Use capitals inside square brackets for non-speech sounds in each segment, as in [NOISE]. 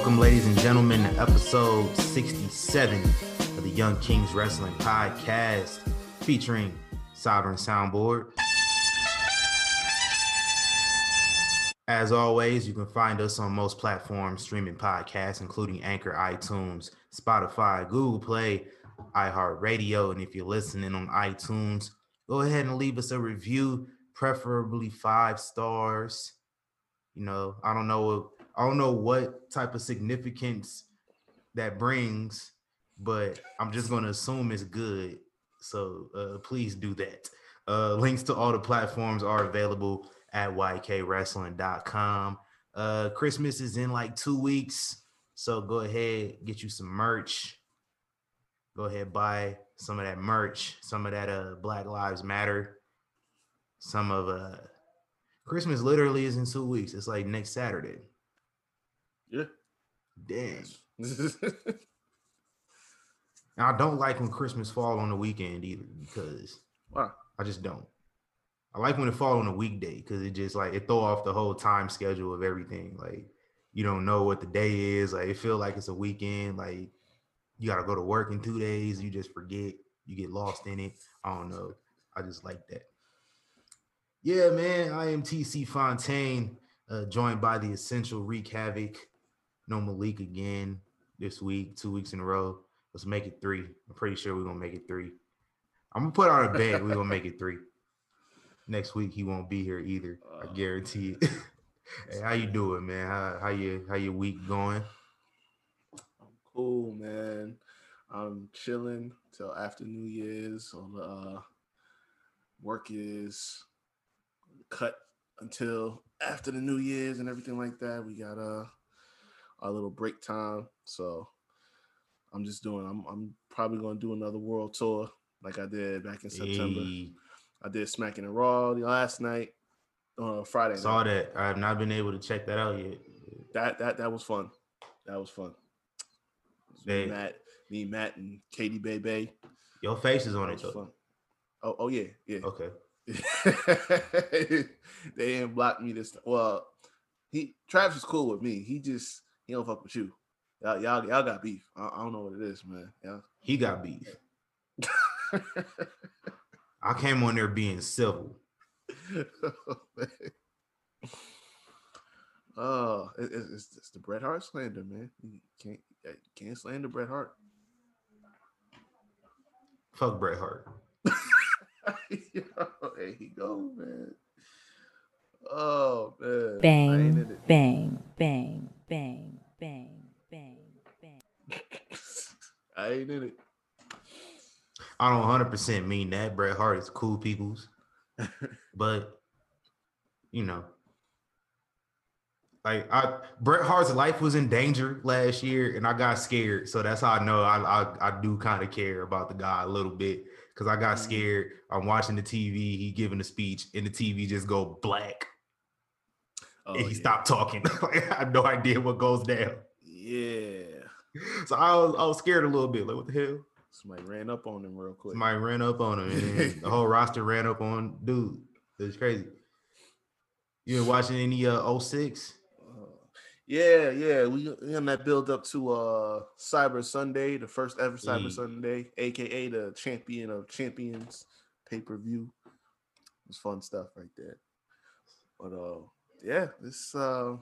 Welcome, ladies and gentlemen, to episode 67 of the Young Kings Wrestling Podcast featuring Sovereign Soundboard. As always, you can find us on most platforms streaming podcasts, including Anchor, iTunes, Spotify, Google Play, iHeartRadio. And if you're listening on iTunes, go ahead and leave us a review, preferably five stars. You know, I don't know, I don't know what type of significance that brings, but I'm just going to assume it's good. So uh, please do that. Uh, links to all the platforms are available at ykwrestling.com. Uh, Christmas is in like two weeks, so go ahead get you some merch. Go ahead buy some of that merch, some of that uh Black Lives Matter, some of uh Christmas literally is in two weeks. It's like next Saturday. Damn. [LAUGHS] I don't like when Christmas fall on the weekend either because wow. I just don't. I like when it fall on a weekday because it just like it throw off the whole time schedule of everything. Like you don't know what the day is. Like it feel like it's a weekend. Like you gotta go to work in two days. You just forget. You get lost in it. I don't know. I just like that. Yeah, man. I am TC Fontaine, uh, joined by the essential Wreak Havoc. No Malik again this week, two weeks in a row. Let's make it three. I'm pretty sure we're gonna make it three. I'm gonna put on a bet. We're gonna make it three. Next week he won't be here either. I Uh, guarantee it. [LAUGHS] hey, how you doing, man? How how you how your week going? I'm cool, man. I'm chilling till after New Year's. All the uh, work is cut until after the New Year's and everything like that. We got uh, our little break time, so I'm just doing. I'm I'm probably gonna do another world tour like I did back in September. Hey, I did Smacking and Raw last night, on uh, Friday. saw night. that. I have not been able to check that out yet. That that that was fun. That was fun. Was me, Matt, me, Matt, and Katie Bebe. Your face is on That it though. fun. Oh, oh yeah, yeah. Okay. [LAUGHS] they didn't block me this. Well, he Travis is cool with me. He just he don't fuck with you. Y'all, y'all, y'all got beef. I, I don't know what it is, man. Yeah. He got beef. [LAUGHS] I came on there being civil. [LAUGHS] oh, it- it- it's, it's the Bret Hart slander, man. You can't you can't slander Bret Hart. Fuck Bret Hart. [LAUGHS] Yo, there he go, man. Oh man. Bang, bang, bang, bang, bang, bang, bang. [LAUGHS] I ain't in it. I don't 100% mean that. Bret Hart is cool people's, [LAUGHS] but you know, like I Bret Hart's life was in danger last year, and I got scared. So that's how I know I I, I do kind of care about the guy a little bit because I got Mhm. scared. I'm watching the TV, he giving a speech, and the TV just go black, Oh, and he yeah. stopped talking. [LAUGHS] like, I have no idea what goes down. Yeah. So I was I was scared a little bit. Like what the hell? Somebody ran up on him real quick. Somebody ran up on him, and the whole [LAUGHS] roster ran up on dude. It was crazy. You been watching any uh 06? Uh, yeah, yeah. We we on that build up to uh Cyber Sunday, the first ever Cyber Mm. Sunday, aka the champion of champions pay-per-view. It's fun stuff right there. But uh yeah, this uh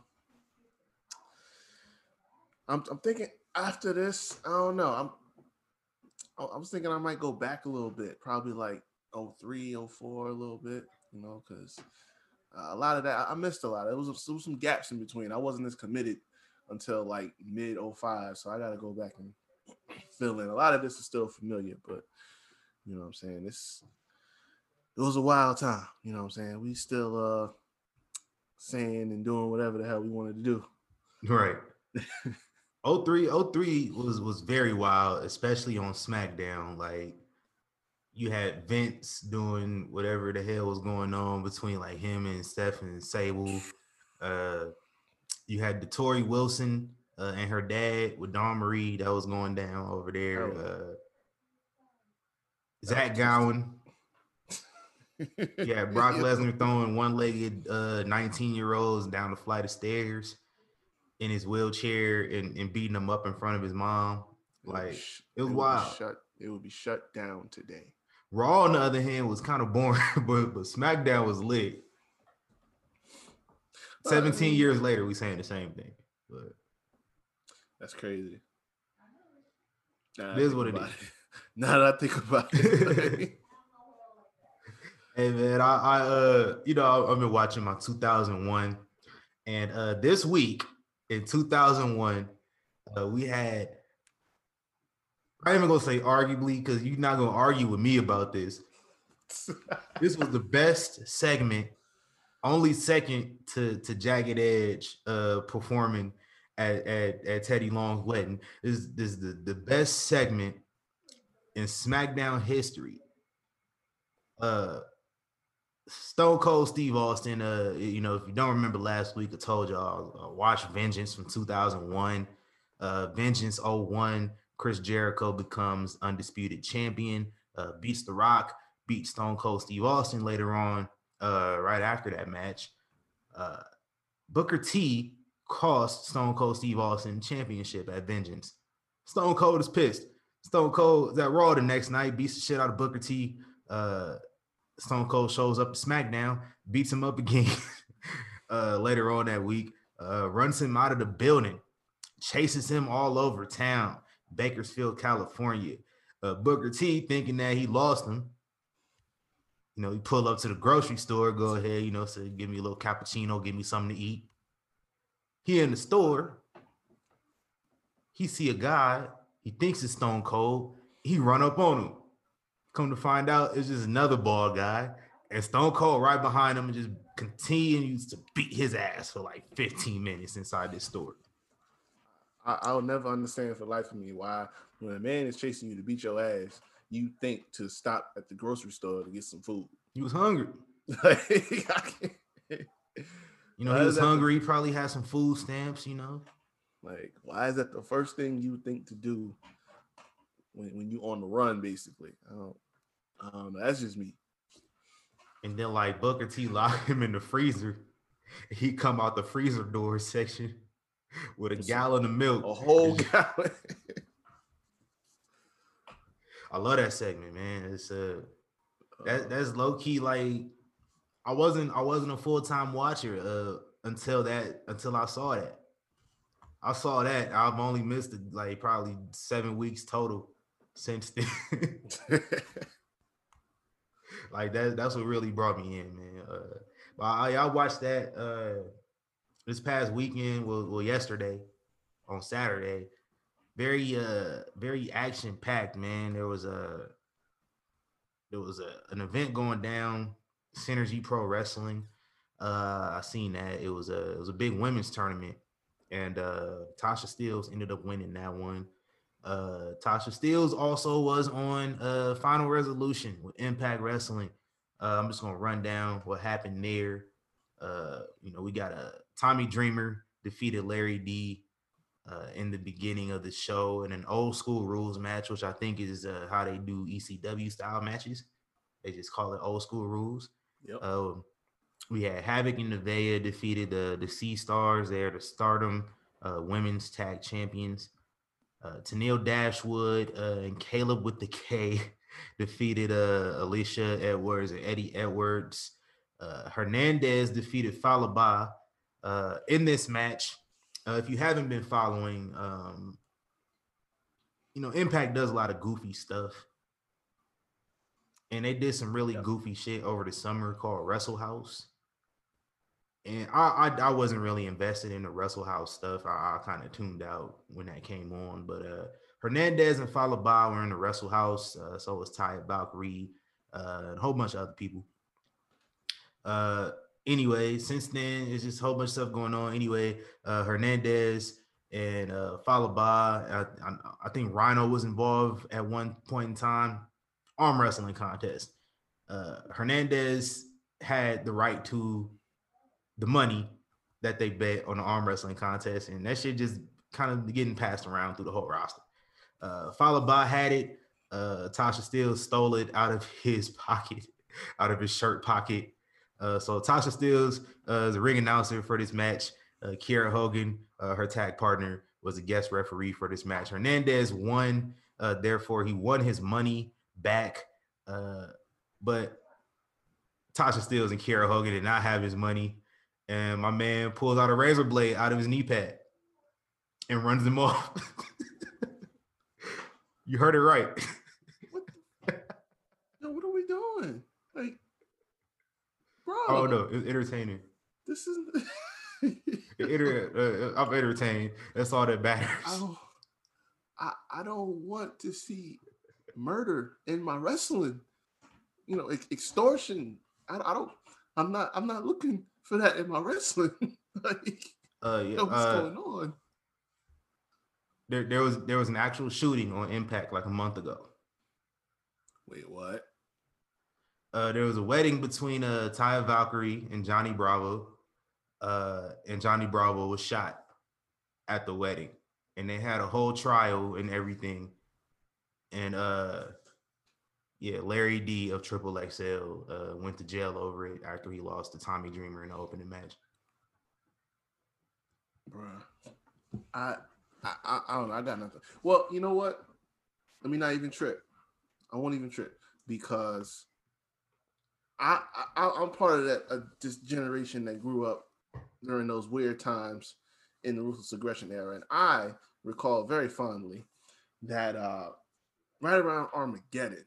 I'm I'm thinking after this, I don't know. I'm I I was thinking I might go back a little bit, probably like 03, 04 a little bit, you know, because uh, a lot of that I missed a lot. There was, there was some gaps in between. I wasn't as committed until like mid 05, so I got to go back and fill in. A lot of this is still familiar, but you know what I'm saying. This it was a wild time. You know what I'm saying. We still uh saying and doing whatever the hell we wanted to do. Right. 03, 03 was was very wild, especially on SmackDown. Like you had Vince doing whatever the hell was going on between like him and Steph and Sable. Uh you had the Torrie Wilson uh, and her dad with Dawn Marie that was going down over there. Uh Zach was Gowen. Yeah, [LAUGHS] Brock Lesnar throwing one-legged uh 19 year olds down the flight of stairs. in his wheelchair and, and beating him up in front of his mom. It Like sh- it was be wild. Shut. It would be shut down today. Raw, on the other hand, was kind of boring, [LAUGHS] but but SmackDown was lit. Well, I 17 mean- years later, we saying the same thing. But That's crazy. Now It is what it. Now that [LAUGHS] I think about it, Hey man, I, I uh you know I've been watching my 2001, and uh this week in 2001, uh, we had I ain't even gonna say arguably because you're not gonna argue with me about this. [LAUGHS] This was the best segment, only second to to Jagged Edge uh performing at at, at Teddy Long's wedding. This, this is the, the best segment in SmackDown history. Uh Stone Cold Steve Austin, uh, you know, if you don't remember last week, I told y'all uh, watch Vengeance from 2001. Uh, Vengeance 01, Chris Jericho becomes undisputed champion, uh, beats The Rock, beats Stone Cold Steve Austin later on, uh, right after that match. Uh, Booker T cost Stone Cold Steve Austin championship at Vengeance. Stone Cold is pissed. Stone Cold is at Raw the next night, beats the shit out of Booker T. Uh, Stone Cold shows up to SmackDown, beats him up again [LAUGHS] uh, later on that week, uh, runs him out of the building, chases him all over town, Bakersfield, California. Uh, Booker T thinking that he lost him. You know, he pull up to the grocery store, go ahead, you know, say, give me a little cappuccino, give me something to eat. He in the store, he see a guy, he thinks it's Stone Cold, he run up on him. Come to find out, it's just another bald guy, and Stone Cold right behind him and just continues to beat his ass for like 15 minutes inside this store. I, I'll never understand for life of me why when a man is chasing you to beat your ass, you think to stop at the grocery store to get some food. He was hungry. [LAUGHS] Like, I can't- You know, Why he was that the- hungry. He probably had some food stamps, you know. like, why is that the first thing you think to do when, when you on the run, basically? I don't, I don't know. That's just me. And then like Booker T locked him in the freezer. He come out the freezer door section with a some- gallon of milk. A whole [LAUGHS] gallon. I love that segment, man. It's uh that that's low key like I wasn't I wasn't a full time watcher uh until that until I saw that. I saw that. I've only missed it like probably seven weeks total since then. [LAUGHS] [LAUGHS] like that that's what really brought me in, man. Uh but I, I watched that uh this past weekend, well, well yesterday on Saturday. Very uh very action packed, man. There was a there was a an event going down, Synergy Pro Wrestling. Uh I seen that. It was a it was a big women's tournament and uh Tasha Steelz ended up winning that one. Uh Tasha Steelz also was on uh Final Resolution with Impact Wrestling. Uh, I'm just gonna run down what happened there. Uh, you know, we got a Tommy Dreamer defeated Larry D uh, in the beginning of the show in an old school rules match, which I think is uh, how they do ECW style matches. They just call it old school rules. Yep. Um, we had Havok and Nevaeh defeated the the Sea Stars. They're the Stardom uh, Women's Tag Champions. Uh, Tennille Dashwood uh, and Caleb with the K [LAUGHS] defeated uh, Alisha Edwards and Eddie Edwards. Uh, Hernandez defeated Fallah Bahh uh, in this match. Uh, if you haven't been following, um, you know, Impact does a lot of goofy stuff. And they did some really Yeah. goofy shit over the summer called Wrestle House. And I, I I wasn't really invested in the Wrestle House stuff. I, I kind of tuned out when that came on. But uh Hernandez and Fallah Bahh were in the Wrestle House. Uh, so was Ty Valkyrie, uh, and a whole bunch of other people. Uh anyway, since then it's just a whole bunch of stuff going on. Anyway, uh Hernandez and uh Fallah Bahh, I, I, I think Rhino was involved at one point in time. Arm wrestling contest. Uh Hernandez had the right to the money that they bet on the arm wrestling contest, and that shit just kind of getting passed around through the whole roster. Uh, Fallah Bahh had it. Uh, Tasha Steele stole it out of his [LAUGHS] pocket, out of his shirt pocket. Uh, so Tasha Steelz uh, is ring announcer for this match. Uh, Kiera Hogan, uh, her tag partner, was a guest referee for this match. Hernandez won, uh, therefore he won his money back. Uh, but Tasha Steelz and Kiera Hogan did not have his money, and my man pulls out a razor blade out of his knee pad and runs him off. [LAUGHS] you heard it right. Yo, what are we doing? Like, bro. Oh no, it's entertaining. This is. [LAUGHS] Enter- uh, I'm entertained. That's all that matters. I don't, I, I don't want to see murder in my wrestling. You know, ex- extortion. I, I don't. I'm not. I'm not looking for that in my wrestling. [LAUGHS] like, Uh, yeah, what's uh, going on? there, there was there was an actual shooting on Impact like a month ago. Wait, what? Uh, there was a wedding between uh Taya Valkyrie and Johnny Bravo. Uh, and Johnny Bravo was shot at the wedding, and they had a whole trial and everything. And uh, yeah, Larry D of Triple XL uh went to jail over it after he lost to Tommy Dreamer in the opening match. Bruh. I, I I don't know. I got nothing. Well, you know what? Let me not even trip. I won't even trip because I, I I'm part of that uh, this generation that grew up during those weird times in the ruthless aggression era, and I recall very fondly that uh right around Armageddon,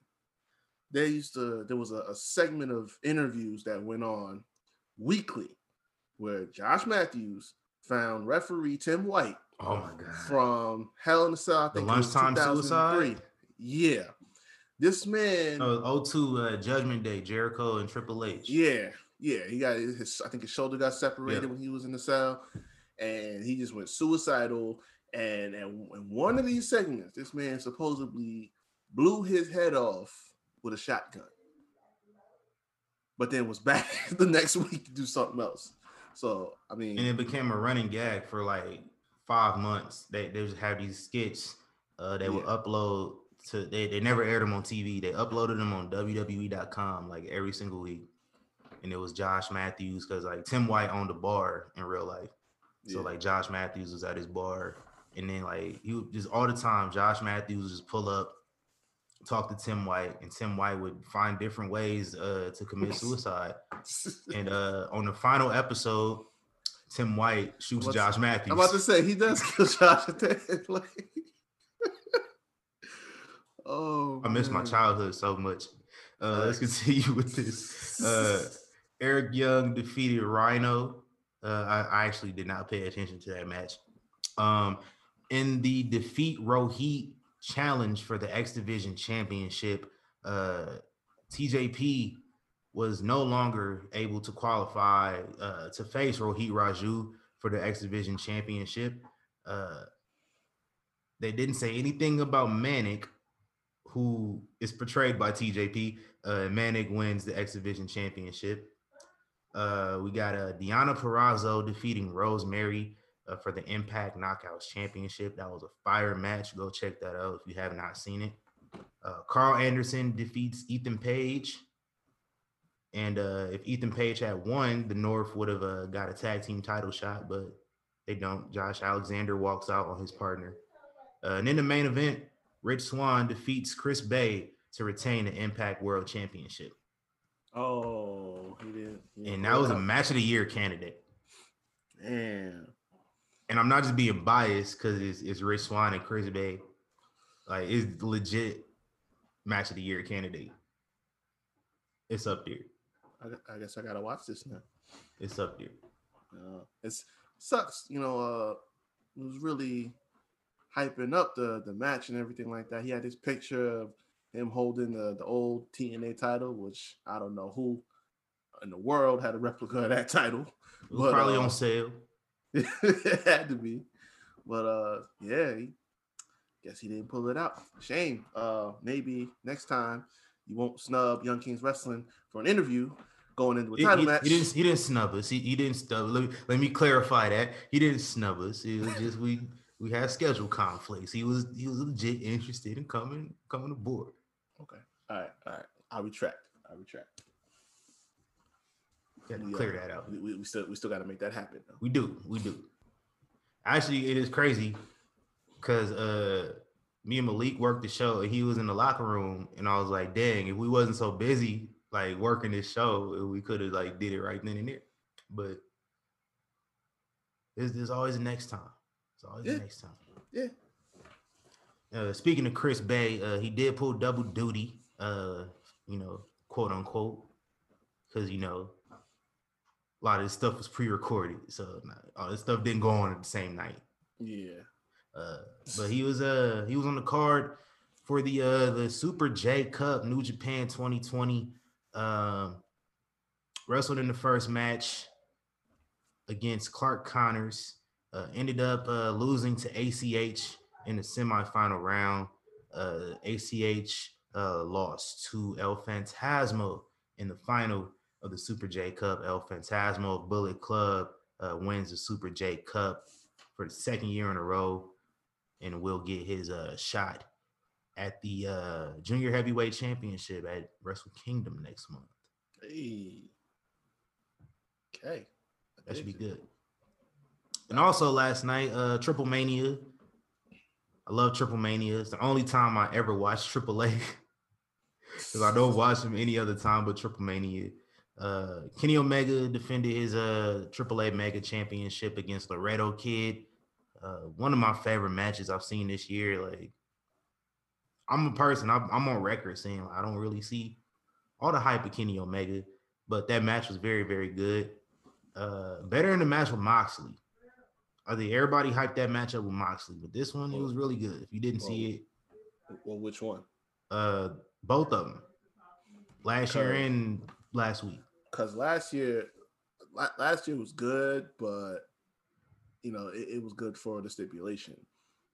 they used to there was a, a segment of interviews that went on weekly where Josh Matthews found referee Tim White Oh my god! from Hell in the Cell. I The think was lunchtime 2003. suicide? Yeah, this man. Oh, 02 uh, Judgment Day, Jericho and Triple H. Yeah, yeah. He got his. I think his shoulder got separated Yeah. when he was in the cell, and he just went suicidal. And and in one of these segments, this man supposedly blew his head off with a shotgun, but then was back [LAUGHS] the next week to do something else. So I mean, and it became a running gag for like five months. They they just have these skits. Uh, they would Yeah. upload to. They, they never aired them on TV. They uploaded them on WWE.com like every single week. And it was Josh Matthews because like Tim White owned a bar in real life. So yeah. like Josh Matthews was at his bar, and then like he would just all the time. Josh Matthews would just pull up, talk to Tim White, and Tim White would find different ways uh, to commit suicide. [LAUGHS] And uh, on the final episode, Tim White shoots What's- Josh Matthews. I'm about to say he does [LAUGHS] kill Josh. [LAUGHS] Like, oh, I miss my childhood so much. Uh, let's continue with this. Uh, Eric Young defeated Rhino. Uh, I, I actually did not pay attention to that match. Um, in the defeat Rohit challenge for the X Division Championship, uh, TJP was no longer able to qualify uh, to face Rohit Raju for the X Division Championship. Uh, they didn't say anything about Manik, who is portrayed by TJP. Uh, Manik wins the X Division Championship. Uh, we got uh, Deonna Purrazzo defeating Rosemary uh, for the Impact Knockouts Championship. That was a fire match. Go check that out if you have not seen it. Uh, Karl Anderson defeats Ethan Page. And uh, if Ethan Page had won, the North would have uh, got a tag team title shot, but they don't. Josh Alexander walks out on his partner. Uh, and in the main event, Rich Swann defeats Chris Bey to retain the Impact World Championship. Oh, he did. he And that was a match of the year candidate. Damn. And I'm not just being biased because it's, it's Rich Swann and Chris Bey. Like, it's legit match of the year candidate. It's up there. I, I guess I gotta watch this now. It's up there. Uh, it's sucks, you know. Uh, it was really hyping up the the match and everything like that. He had this picture of him holding the the old TNA title, which I don't know who in the world had a replica of that title. It was But, probably uh, on sale. [LAUGHS] it had to be, but uh, yeah, he, guess he didn't pull it out. Shame. Uh, maybe next time you won't snub Young Kings Wrestling for an interview going into a He, title he- match. he didn't, he didn't snub us. He, he didn't snub. Let me, let me clarify that. He didn't snub us. It was just we we had schedule conflicts. He was he was legit interested in coming coming aboard. Okay. All right. All right. I retract. I retract. Gotta We, clear uh, that out. We, we, still we still got to make that happen. Though. We do, we do. Actually, it is crazy because uh me and Malik worked the show and he was in the locker room and I was like, dang, if we wasn't so busy like working this show, we could have like did it right then and there. But there's, there's always the next time. It's always Yeah. the next time. Yeah. Uh, speaking of Chris Bey, uh, he did pull double duty, uh, you know, quote unquote, because you know a lot of this stuff was pre-recorded, so all this stuff didn't go on at the same night. Yeah. Uh, but he was uh he was on the card for the uh the Super J Cup New Japan 2020. Um, wrestled in the first match against Clark Connors. Uh, ended up uh, losing to ACH in the semifinal round. Uh, ACH uh, lost to El Phantasmo in the final of the Super J Cup. El Phantasmo of Bullet Club uh, wins the Super J Cup for the second year in a row and will get his uh, shot at the uh, Junior Heavyweight Championship at Wrestle Kingdom next month. Hey. Okay. That should be good. And also last night, uh, Triple Mania. I love Triple Mania. It's the only time I ever watched Triple A [LAUGHS] because I don't watch them any other time but Triple Mania. Uh, Kenny Omega defended his uh AAA Mega Championship against Laredo Kid. Uh, one of my favorite matches I've seen this year. Like, I'm a person. I'm, I'm on record saying I don't really see all the hype of Kenny Omega, but that match was very, very good. Uh, better in the match with Moxley. I think everybody hyped that match up with Moxley, but this one it was really good. If you didn't see it, Well, which one? uh, both of them last year and last week. Because last year, last year was good, but you know it, it was good for the stipulation.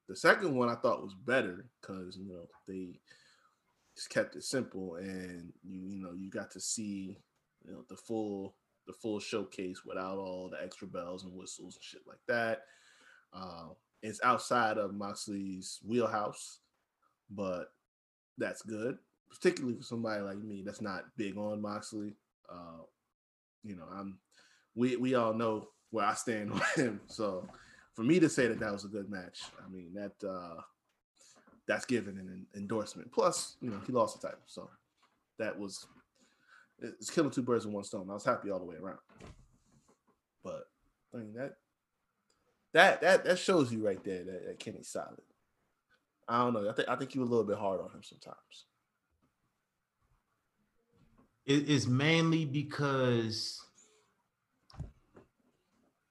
The second one I thought was better because you know they just kept it simple, and you you know you got to see you know the full the full showcase without all the extra bells and whistles and shit like that. Uh, it's outside of Moxley's wheelhouse, but that's good, particularly for somebody like me that's not big on Moxley. Uh, you know, I'm we we all know where I stand [LAUGHS] with him. So for me to say that that was a good match, I mean that uh, that's given an endorsement. Plus, you know, he lost the title, so that was it's killing two birds with one stone. I was happy all the way around. But I mean that that that that shows you right there that, that Kenny's solid. I don't know. I think I think you were a little bit hard on him sometimes. It is mainly because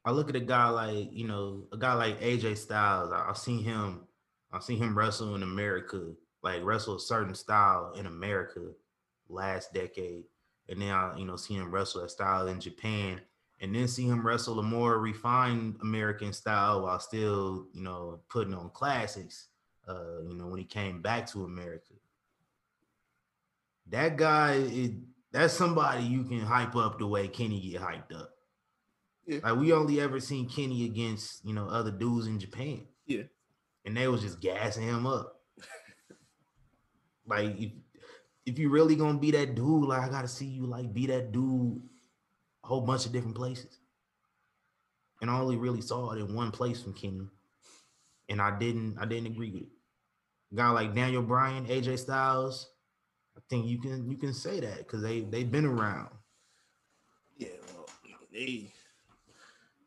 I look at a guy like you know a guy like AJ Styles. I, I've seen him. I've seen him wrestle in America, like wrestle a certain style in America last decade, and then I you know see him wrestle that style in Japan, and then see him wrestle a more refined American style while still you know putting on classics. Uh, you know when he came back to America that guy that's somebody you can hype up the way Kenny get hyped up. Yeah. Like we only ever seen Kenny against you know other dudes in Japan. Yeah. And they was just gassing him up. [LAUGHS] like if if you really gonna be that dude, like I gotta see you like be that dude a whole bunch of different places. And I only really saw it in one place from Kenny. And I didn't I didn't agree with it. guy like Daniel Bryan, AJ Styles, I think you can you can say that because they they've been around. Yeah, well, they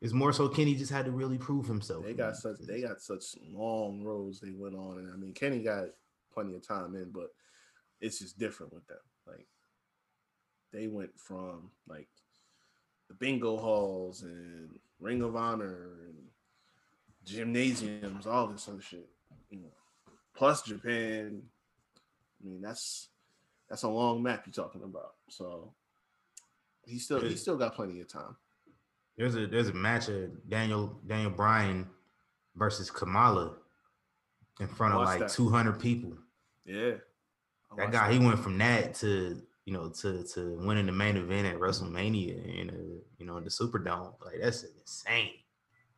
It's more so Kenny just had to really prove himself. they got such they got such long roads they went on, and I mean Kenny got plenty of time in, but it's just different with them. Like they went from like the bingo halls and Ring of Honor and gymnasiums, all this other shit. You know, plus Japan. I mean that's that's a long map you're talking about. So he still he still got plenty of time. there's a there's a match of Daniel Daniel Bryan versus Kamala in front of like that. 200 people. Yeah. That guy, he went from that to you know to to winning the main event at WrestleMania in a, you know the Superdome. Like that's insane.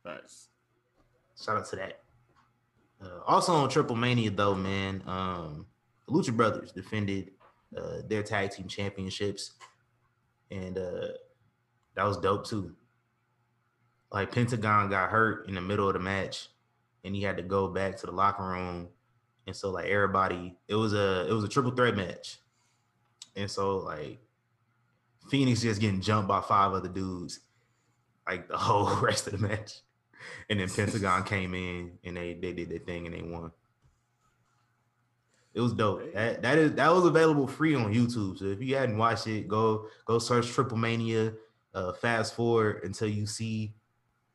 Nice. Shout out to that. Uh, also on Triple Mania though, man, um, Lucha Brothers defended uh, their tag team championships, and uh, That was dope too. Like Pentagon got hurt in the middle of the match, and he had to go back to the locker room, and so like everybody, it was a it was a triple threat match, and so like Phoenix just getting jumped by five other dudes, like the [LAUGHS] whole rest of the match, and then Pentagon [LAUGHS] came in and they they did their thing and they won. It was dope. That that is that was available free on YouTube. So if you hadn't watched it, go go search Triple Mania. Uh, fast forward until you see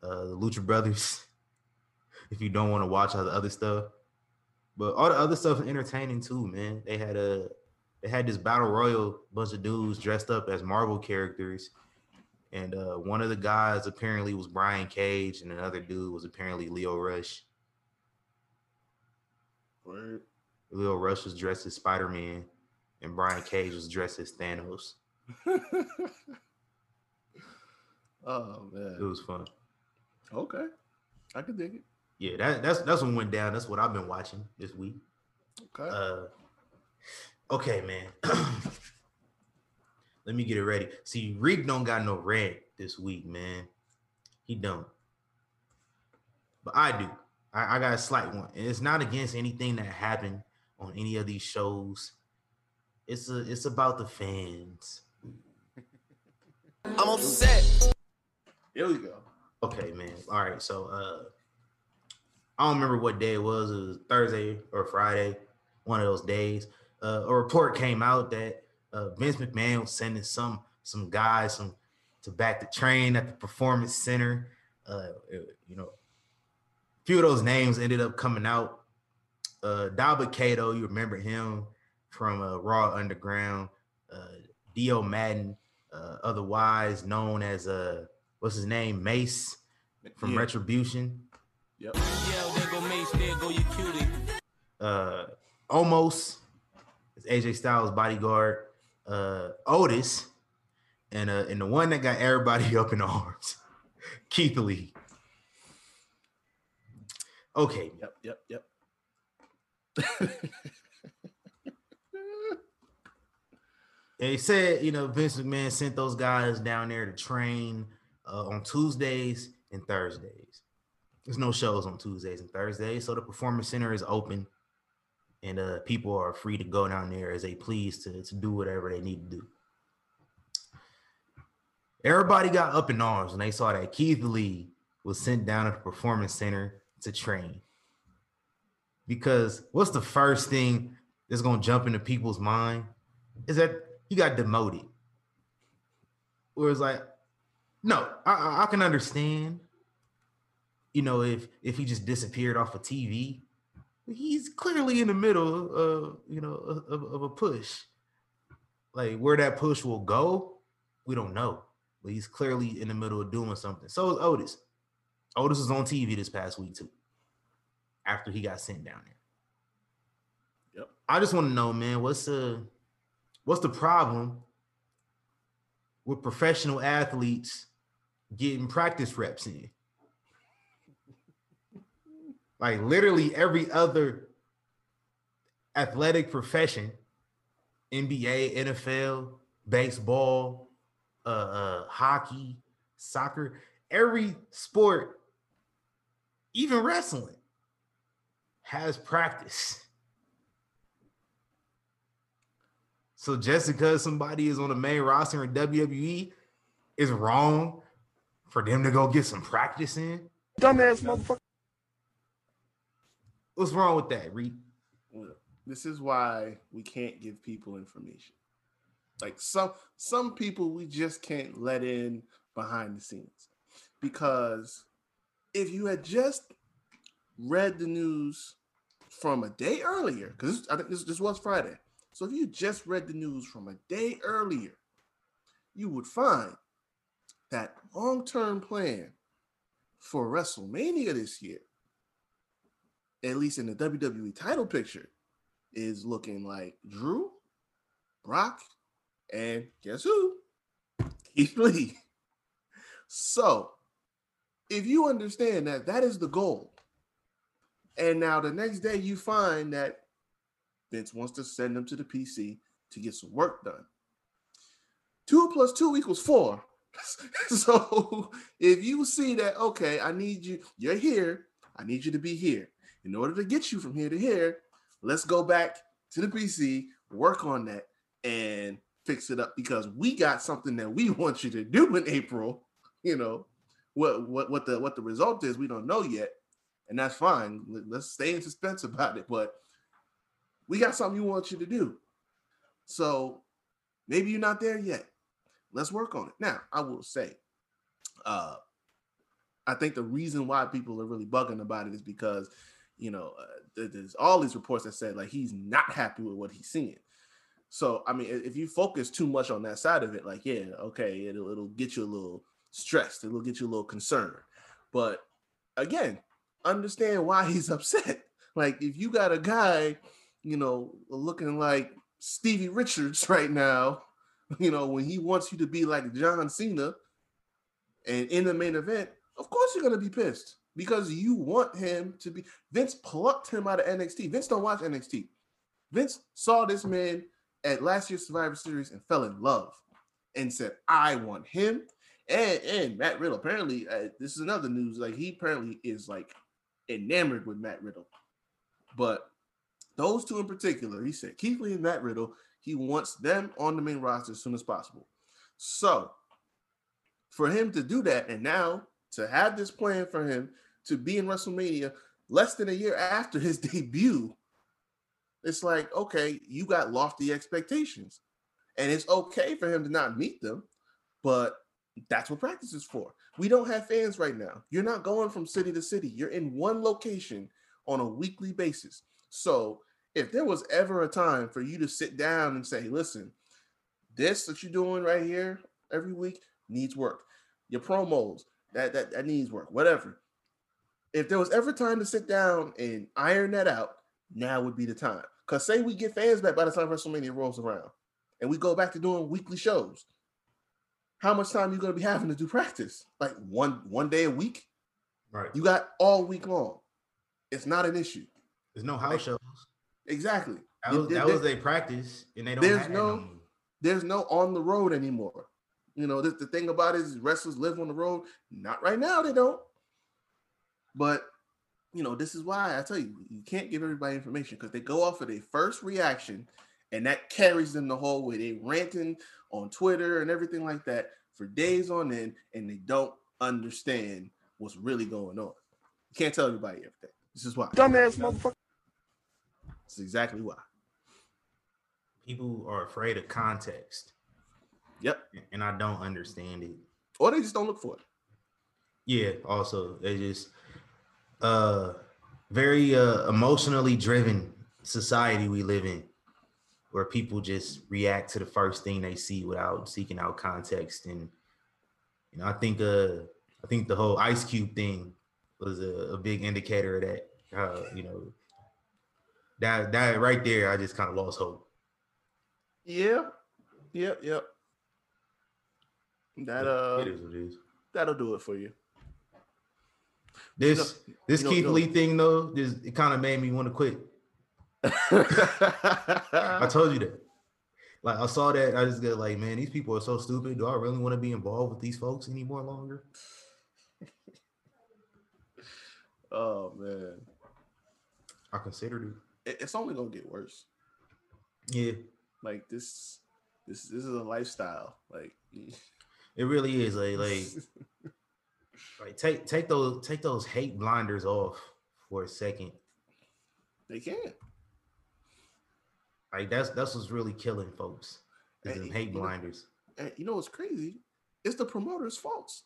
uh, the Lucha Brothers. [LAUGHS] if you don't want to watch all the other stuff, but all the other stuff is entertaining too, man. They had a they had this battle royal bunch of dudes dressed up as Marvel characters, and uh, one of the guys apparently was Brian Cage, and another dude was apparently Leo Rush. Word. Leo Rush was dressed as Spider Man, and Brian Cage was dressed as Thanos. [LAUGHS] oh man, It was fun. Okay. I can dig it. Yeah, that, that's that's what went down. That's what I've been watching this week. Okay. Uh, okay, man. [CLEARS THROAT] Let me get it ready. See, Reek don't got no red this week, man. He don't. But I do. I, I got a slight one. And it's not against anything that happened on any of these shows. It's a it's about the fans. I'm upset. Here we go. Okay, man. All right. So uh I don't remember what day it was. It was Thursday or Friday, one of those days. Uh, a report came out that uh, Vince McMahon was sending some some guys some to back the train at the performance center. Uh, it- you know, a few of those names ended up coming out. Uh, Cato, you remember him from uh, Raw Underground. Uh, Dio Maddin, uh, otherwise known as uh, what's his name, Mace from Yeah. Retribution. Yep. Yeah, there go Mace, there go your cutie. uh almost is AJ Styles bodyguard, uh Otis, and uh and the one that got everybody [LAUGHS] up in arms, Keith Lee. Okay, Yep. Yep. Yep. [LAUGHS] they said you know Vince McMahon sent those guys down there to train uh, on Tuesdays and Thursdays. There's no shows on Tuesdays and Thursdays, so the performance center is open, and uh, people are free to go down there as they please to to do whatever they need to do. Everybody got up in arms when they saw that Keith Lee was sent down to the performance center to train. Because what's the first thing that's gonna jump into people's mind is that you got demoted. Where it's like, no, I, I, can understand. You know, if if he just disappeared off of TV, he's clearly in the middle of you know of, of a push. Like where that push will go, we don't know. But he's clearly in the middle of doing something. So is Otis. Otis was on TV this past week too. After he got sent down there. Yep. I just want to know, man, what's the what's the problem with professional athletes getting practice reps in? Like literally every other athletic profession, NBA, NFL, baseball, uh, uh, hockey, soccer, every sport, even wrestling, has practice. So just because somebody is on the main roster in WWE is wrong for them to go get some practice in. Dumbass motherfucker. What's wrong with that, Reed? This is why we can't give people information. Like some some people we just can't let in behind the scenes. Because if you had just read the news from a day earlier, because I think this, this was Friday. So if you just read the news from a day earlier, you would find that long-term plan for WrestleMania this year, at least in the WWE title picture, is looking like Drew, Brock, and guess who? Keith Lee. [LAUGHS] So, if you understand that that is the goal, and now the next day you find that Vince wants to send them to the PC to get some work done. Two plus two equals four. [LAUGHS] So if you see that, okay, I need you, you're here, I need you to be here. In order to get you from here to here, let's go back to the PC, work on that, and fix it up because we got something that we [LAUGHS] want you to do in April. You know, what what what the what the result is, we don't know yet, and that's fine. Let- Let's stay in suspense [LAUGHS] about it, but we got something we want you to do. So maybe you're not there yet. Let's work on it. Now, I will say, uh, I think the reason why people are really bugging about it is because, you know, uh, there's all these reports that said like he's not happy with what he's seeing. So, I mean, if you focus too much on that side of it, like, yeah, okay, it'll, it'll get you a little stressed, it'll get you a little concerned. But again, understand why he's [LAUGHS] upset. Like, if you got a guy, you know, looking like Stevie Richards [LAUGHS] right now, you know, when he wants you to be like John Cena and in the main event, of course you're gonna be pissed because you want him to be. Vince plucked him out of NXT. Vince don't watch NXT. Vince saw this man at last year's Survivor Series and fell in love and said, "I want him." And and Matt Riddle apparently, uh, this is another news. Like he apparently is like enamored with Matt Riddle, but those two in particular, he said Keith Lee and Matt Riddle, he wants them on the main roster as soon as possible. So for him to do that, and now to have this plan for him to be in WrestleMania less than a year after his [LAUGHS] debut, it's like, okay, you got lofty expectations. And it's okay for him to not meet them, but that's what practice is for. We don't have fans right now. You're not going from city to city. You're in one location on a weekly basis. So if there was ever a time for you to sit down and say, listen, this that you're doing right here every week needs work. Your promos, that that, that needs work, whatever. If there was ever time to sit down and iron that out, now would be the time. Because say we get fans back by the time WrestleMania rolls around and we go back to doing weekly shows. How much time you gonna be having to do practice? Like one one day a week? Right. You got all week long. It's not an issue. There's no house Like, shows. Exactly. That was, there- that was their practice, and they don't there's have no- there's no on the road anymore. You know, the, the thing about it is wrestlers live on the road. Not right now, they don't. But you know, this is why I tell you, you can't give everybody information because they go off of their first reaction, and that carries them the whole way. They ranting on Twitter and everything like that for days on end, and they don't understand what's really going on. You can't tell everybody everything. This is why. Dumbass motherfucker. This is exactly why. People are afraid of context, Yep. and I don't understand it. Or they just don't look for it. Yeah, also they just uh very uh emotionally driven society we live in where people just react to the first thing they see without seeking out context and you know I think uh I think the whole Ice Cube thing was a, a big indicator of that uh you know that that right there I just kind of lost hope Yeah. Yep. Yep. That uh it is what it is that'll do it for you. this this you know- Keith you know- Lee thing though this it kind of made me want to quit I [LAUGHS] told you that. Like I saw that, I just get like, man, these people are so stupid. Do I really want to be involved with these folks anymore longer? [LAUGHS] oh man. I considered it. It- It's only gonna get worse. Yeah, Like this this this is a lifestyle. Like it really is. Like, [LAUGHS] like, like take take those take those hate blinders off for a second. they can't. Like that's that's what's really killing folks. Is them hate you blinders. And you know what's crazy? It's the promoter's faults.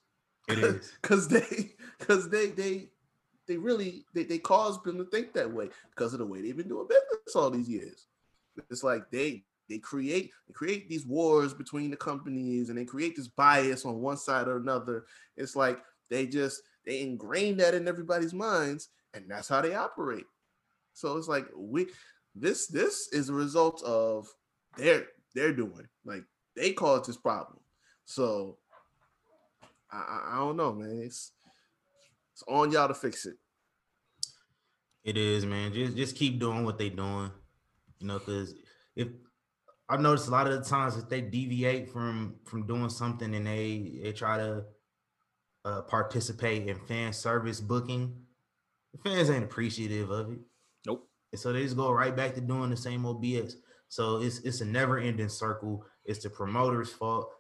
It [LAUGHS] is. Cause they cause they they they really they, they caused them to think that way because of the way they've been doing business all these years. It's like they they create they create these wars between the companies and they create this bias on one side or another. It's like they just they ingrain that in everybody's minds and that's how they operate. So it's like we this this is a result of their they're doing like they caused this problem. So I, I, don't know, man. It's it's on y'all to fix it. It is, man. Just just keep doing what they doing. You know, because if I've noticed a lot of the times that they deviate from from doing something and they they try to uh, participate in fan service booking. The fans ain't appreciative of it. And so they just go right back to doing the same old BS. So it's it's a never ending circle. It's the promoter's fault.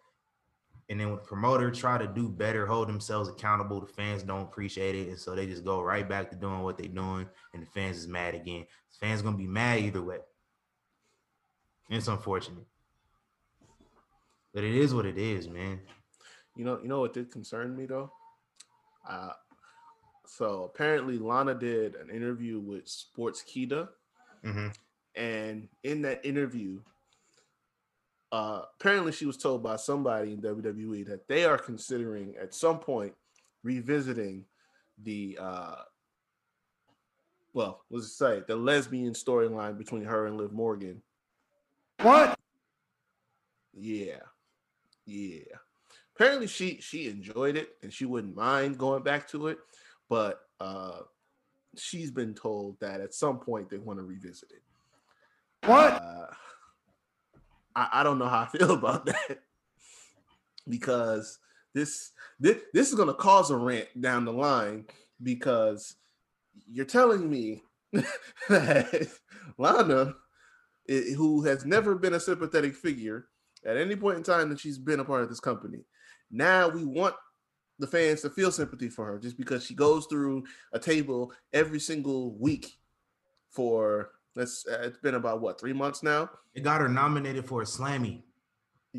And then when the promoter try to do better, hold themselves accountable, the fans don't appreciate it. And so they just go right back to doing what they're doing, and the fans is mad again. The fans gonna be mad either way. It's unfortunate. But it is what it is, man. You know, you know what did concern me though. Uh, so apparently Lana did an interview with Sportskeeda, hmm and in that interview, uh, apparently she was told by somebody in WWE that they are considering at some point revisiting the uh, well, let's say the lesbian storyline between her and Liv Morgan. What? Yeah. Yeah. Apparently she she enjoyed it and she wouldn't mind going back to it, but uh she's been told that at some point they want to revisit it. What? Uh, I, I don't know how I [LAUGHS] feel about that because this this, this is gonna cause a rant down the line because you're telling me [LAUGHS] that Lana, i- who has never been a sympathetic figure at any point in time that she's been a part of this company, now we want the fans to feel sympathy for her just because she goes through a table every single week for let's uh, it's been about what three months now It got her nominated for a Slammy.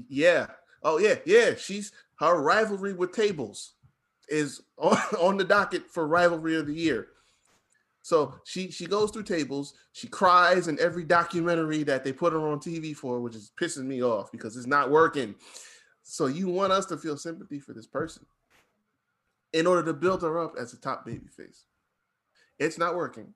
yeah. Oh yeah, yeah. She's her rivalry with tables is [LAUGHS] on, on the docket for rivalry of the year. So she she goes through tables. She cries in every documentary that they put her on TV for, which is pissing me off because it's not working. So you want us to feel sympathy for this person in order to build her up as a top baby face. It's not working.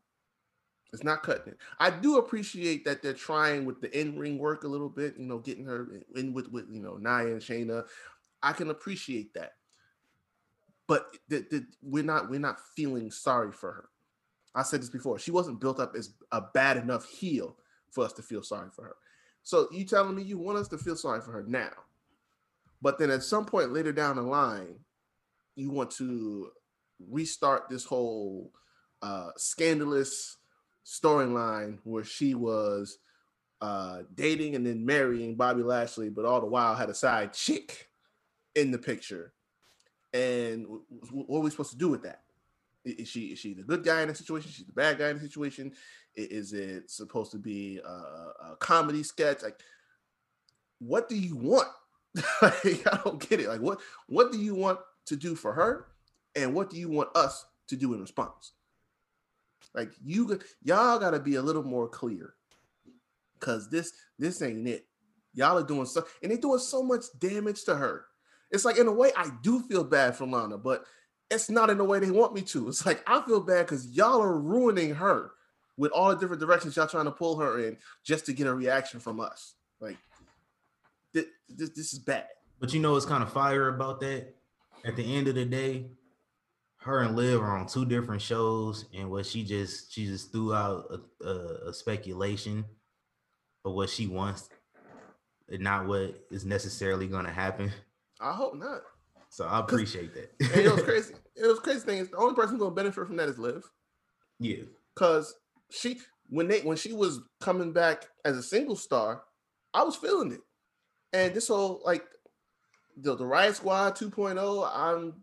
It's not cutting it. I do appreciate that they're trying with the in-ring work a little bit, you know, getting her in with with you know Nia and Shayna. I can appreciate that. But we're not we're not feeling sorry for her. I said this before. She wasn't built up as a bad enough heel for us to feel sorry for her. So you telling me you want us to feel sorry for her now, but then at some point later down the line, you want to restart this whole uh, scandalous storyline where she was uh, dating and then marrying Bobby Lashley, but all the while had a side chick in the picture. And what are we supposed to do with that? Is she is she the good guy in the situation? She's the bad guy in the situation. Is it supposed to be a, a comedy sketch? Like, what do you want? [LAUGHS] like, I don't get it. Like, what what do you want to do for her, and what do you want us to do in response? Like, you y'all got to be a little more clear, cause this this ain't it. Y'all are doing so, and they're doing so much damage to her. It's like in a way I do feel bad for Lana, but it's not in the way they want me to. It's like I feel bad because y'all are ruining her with all the different directions y'all trying to pull her in just to get a reaction from us. Like thi- this, this is bad. But you know what's kind of fire about that? At the end of the day, her and Liv are on two different shows, and what she just she just threw out a, a, a speculation of what she wants, and not what is necessarily going to happen. I hope not. So I appreciate that. And it was [LAUGHS] crazy. It was crazy thing is the only person gonna benefit from that is Liv. yeah, Cause she when they when she was coming back as a single star, I was feeling it. And this whole like the, the Riot Squad 2.0, I'm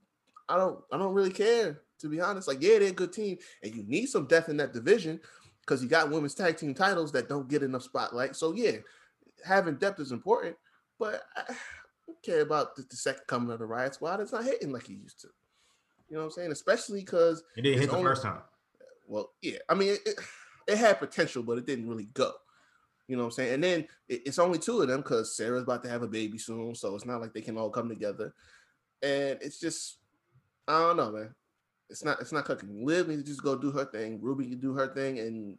I don't I don't really care to be honest. Like, yeah, they're a good team, and you need some depth in that division because you got women's tag team titles that don't get enough spotlight. So yeah, having depth is important, but I don't care about the, the second coming of the Riot Squad. It's not hitting like it used to. You know what I'm saying? Especially because it didn't hit the only- first time. well, yeah. I mean, it, it, it had potential, but it didn't really go. You know what I'm saying? And then it's only two of them because Sarah's about to have a baby soon, so it's not like they can all come together. And it's just, I don't know, man. It's not, it's not cooking. Liv needs to just go do her thing. Ruby can do her thing, and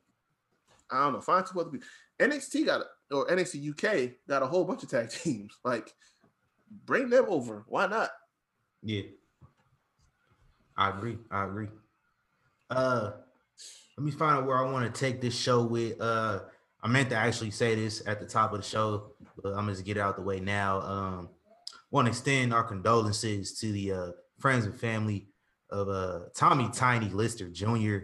I don't know. Find two other people. NXT got or NXT UK got a whole bunch of tag [LAUGHS] teams. Like, bring them over. Why not? Yeah. I agree. I agree. Uh let me find out where I want to take this show with. Uh I meant to actually say this at the top of the show. but I'm just get out the way now. Um, want to extend our condolences to the uh, friends and family of uh, Tommy Tiny Lister Jr.,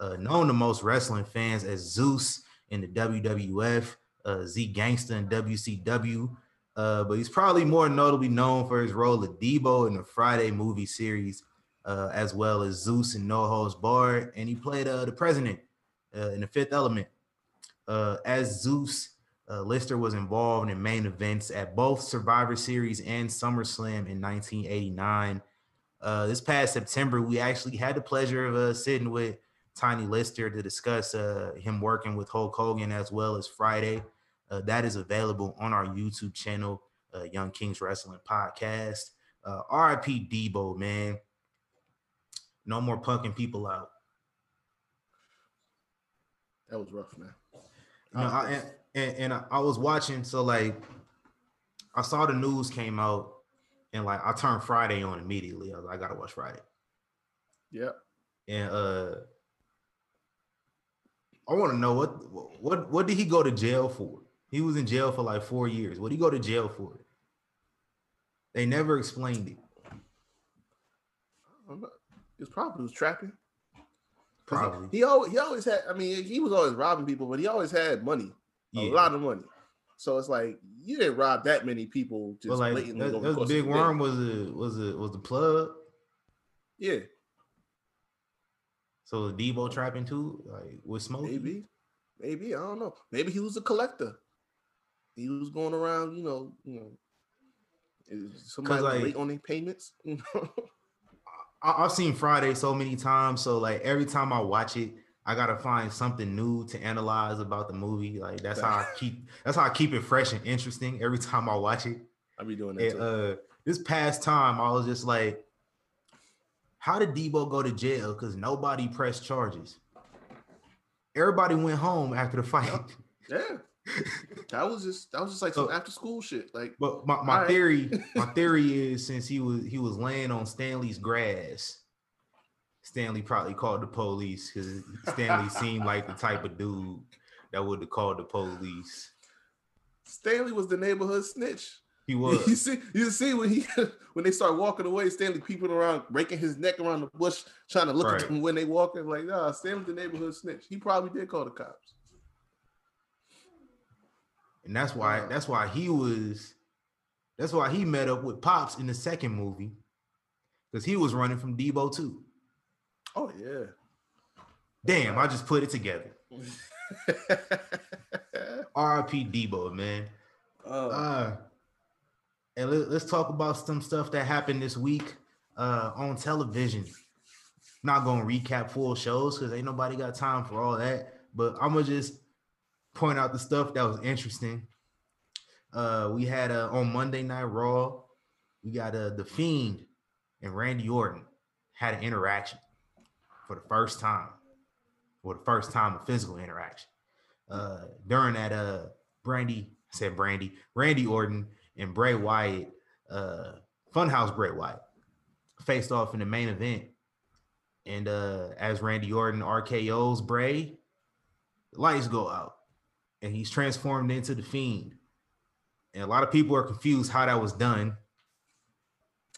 uh, known to most wrestling fans as Zeus in the WWF, uh, Z Gangsta in WCW. Uh, but he's probably more notably known for his role of Debo in the Friday movie series, uh, as well as Zeus in No Holds Barred, and he played the president in the Fifth Element. Uh, as Zeus, uh, Lister was involved in main events at both Survivor Series and SummerSlam in 1989. Uh, this past September, we actually had the pleasure of uh, sitting with Tiny Lister to discuss uh, him working with Hulk Hogan as well as Friday. Uh, that is available on our YouTube channel, uh, Young Kings Wrestling Podcast. RIP Debo, man. No more punking people out. That was rough, man. I, and, and, and I, I was watching, so like I saw the news came out, and like I turned Friday on immediately. I was like, I gotta watch Friday. Yeah. And uh I want to know what what what did he go to jail for? He was in jail for like four years. What did he go to jail for? They never explained it. Not- probably was trapping. 'Cause he- Probably. He, always he always had. I mean, he was always robbing people, but he always had money, a lot of money. So it's like you didn't rob that many people just But like blatantly that, over that course big worm was it was it was the plug. Yeah, So the Debo trapping too, like with smoke. maybe, maybe I don't know. Maybe he was a collector. He was going around, you know, you know. Somebody like- late on their payments. You know? [LAUGHS] I, I've seen Friday so many times, so like every time I watch it, I gotta find something new to analyze about the movie. Like that's how I [LAUGHS] keep that's how I keep it fresh and interesting every time I watch it. I be doing that. And, Too. uh, this past time, I was just like, how did Debo go to jail? Because nobody pressed charges. Everybody went home after the fight. yeah, [LAUGHS] that was just that was just like some So- after school shit. Like But my, my theory, my [LAUGHS] theory is since he was he was laying on Stanley's grass, Stanley probably called the police because Stanley [LAUGHS] seemed like the type of dude that would have called the police. Stanley was the neighborhood snitch. He was. You see, you see when he when they start walking away, Stanley peeping around, breaking his neck around the bush, trying to look Right. at them when they walking. Like, nah, Stanley the neighborhood snitch. He probably did call the cops. And that's why that's why he was that's why he met up with Pops in the second movie. Because he was running from Debo too. Oh yeah. Damn, I just put it together. [LAUGHS] RIP Debo, man. uh, Uh, and let, us talk about some stuff that happened this week uh, on television. Not gonna recap full shows because ain't nobody got time for all that. But I'm gonna just point out the stuff that was interesting. Uh, we had uh, on Monday Night Raw, we got uh, the Fiend and Randy Orton had an interaction for the first time, for the first time a physical interaction. Uh, during that, uh, Brandy I said Brandy, Randy Orton and Bray Wyatt, uh, Funhouse Bray Wyatt faced off in the main event. And uh, as Randy Orton RKO's Bray, the lights go out and he's transformed into the Fiend. And a lot of people are confused how that was done.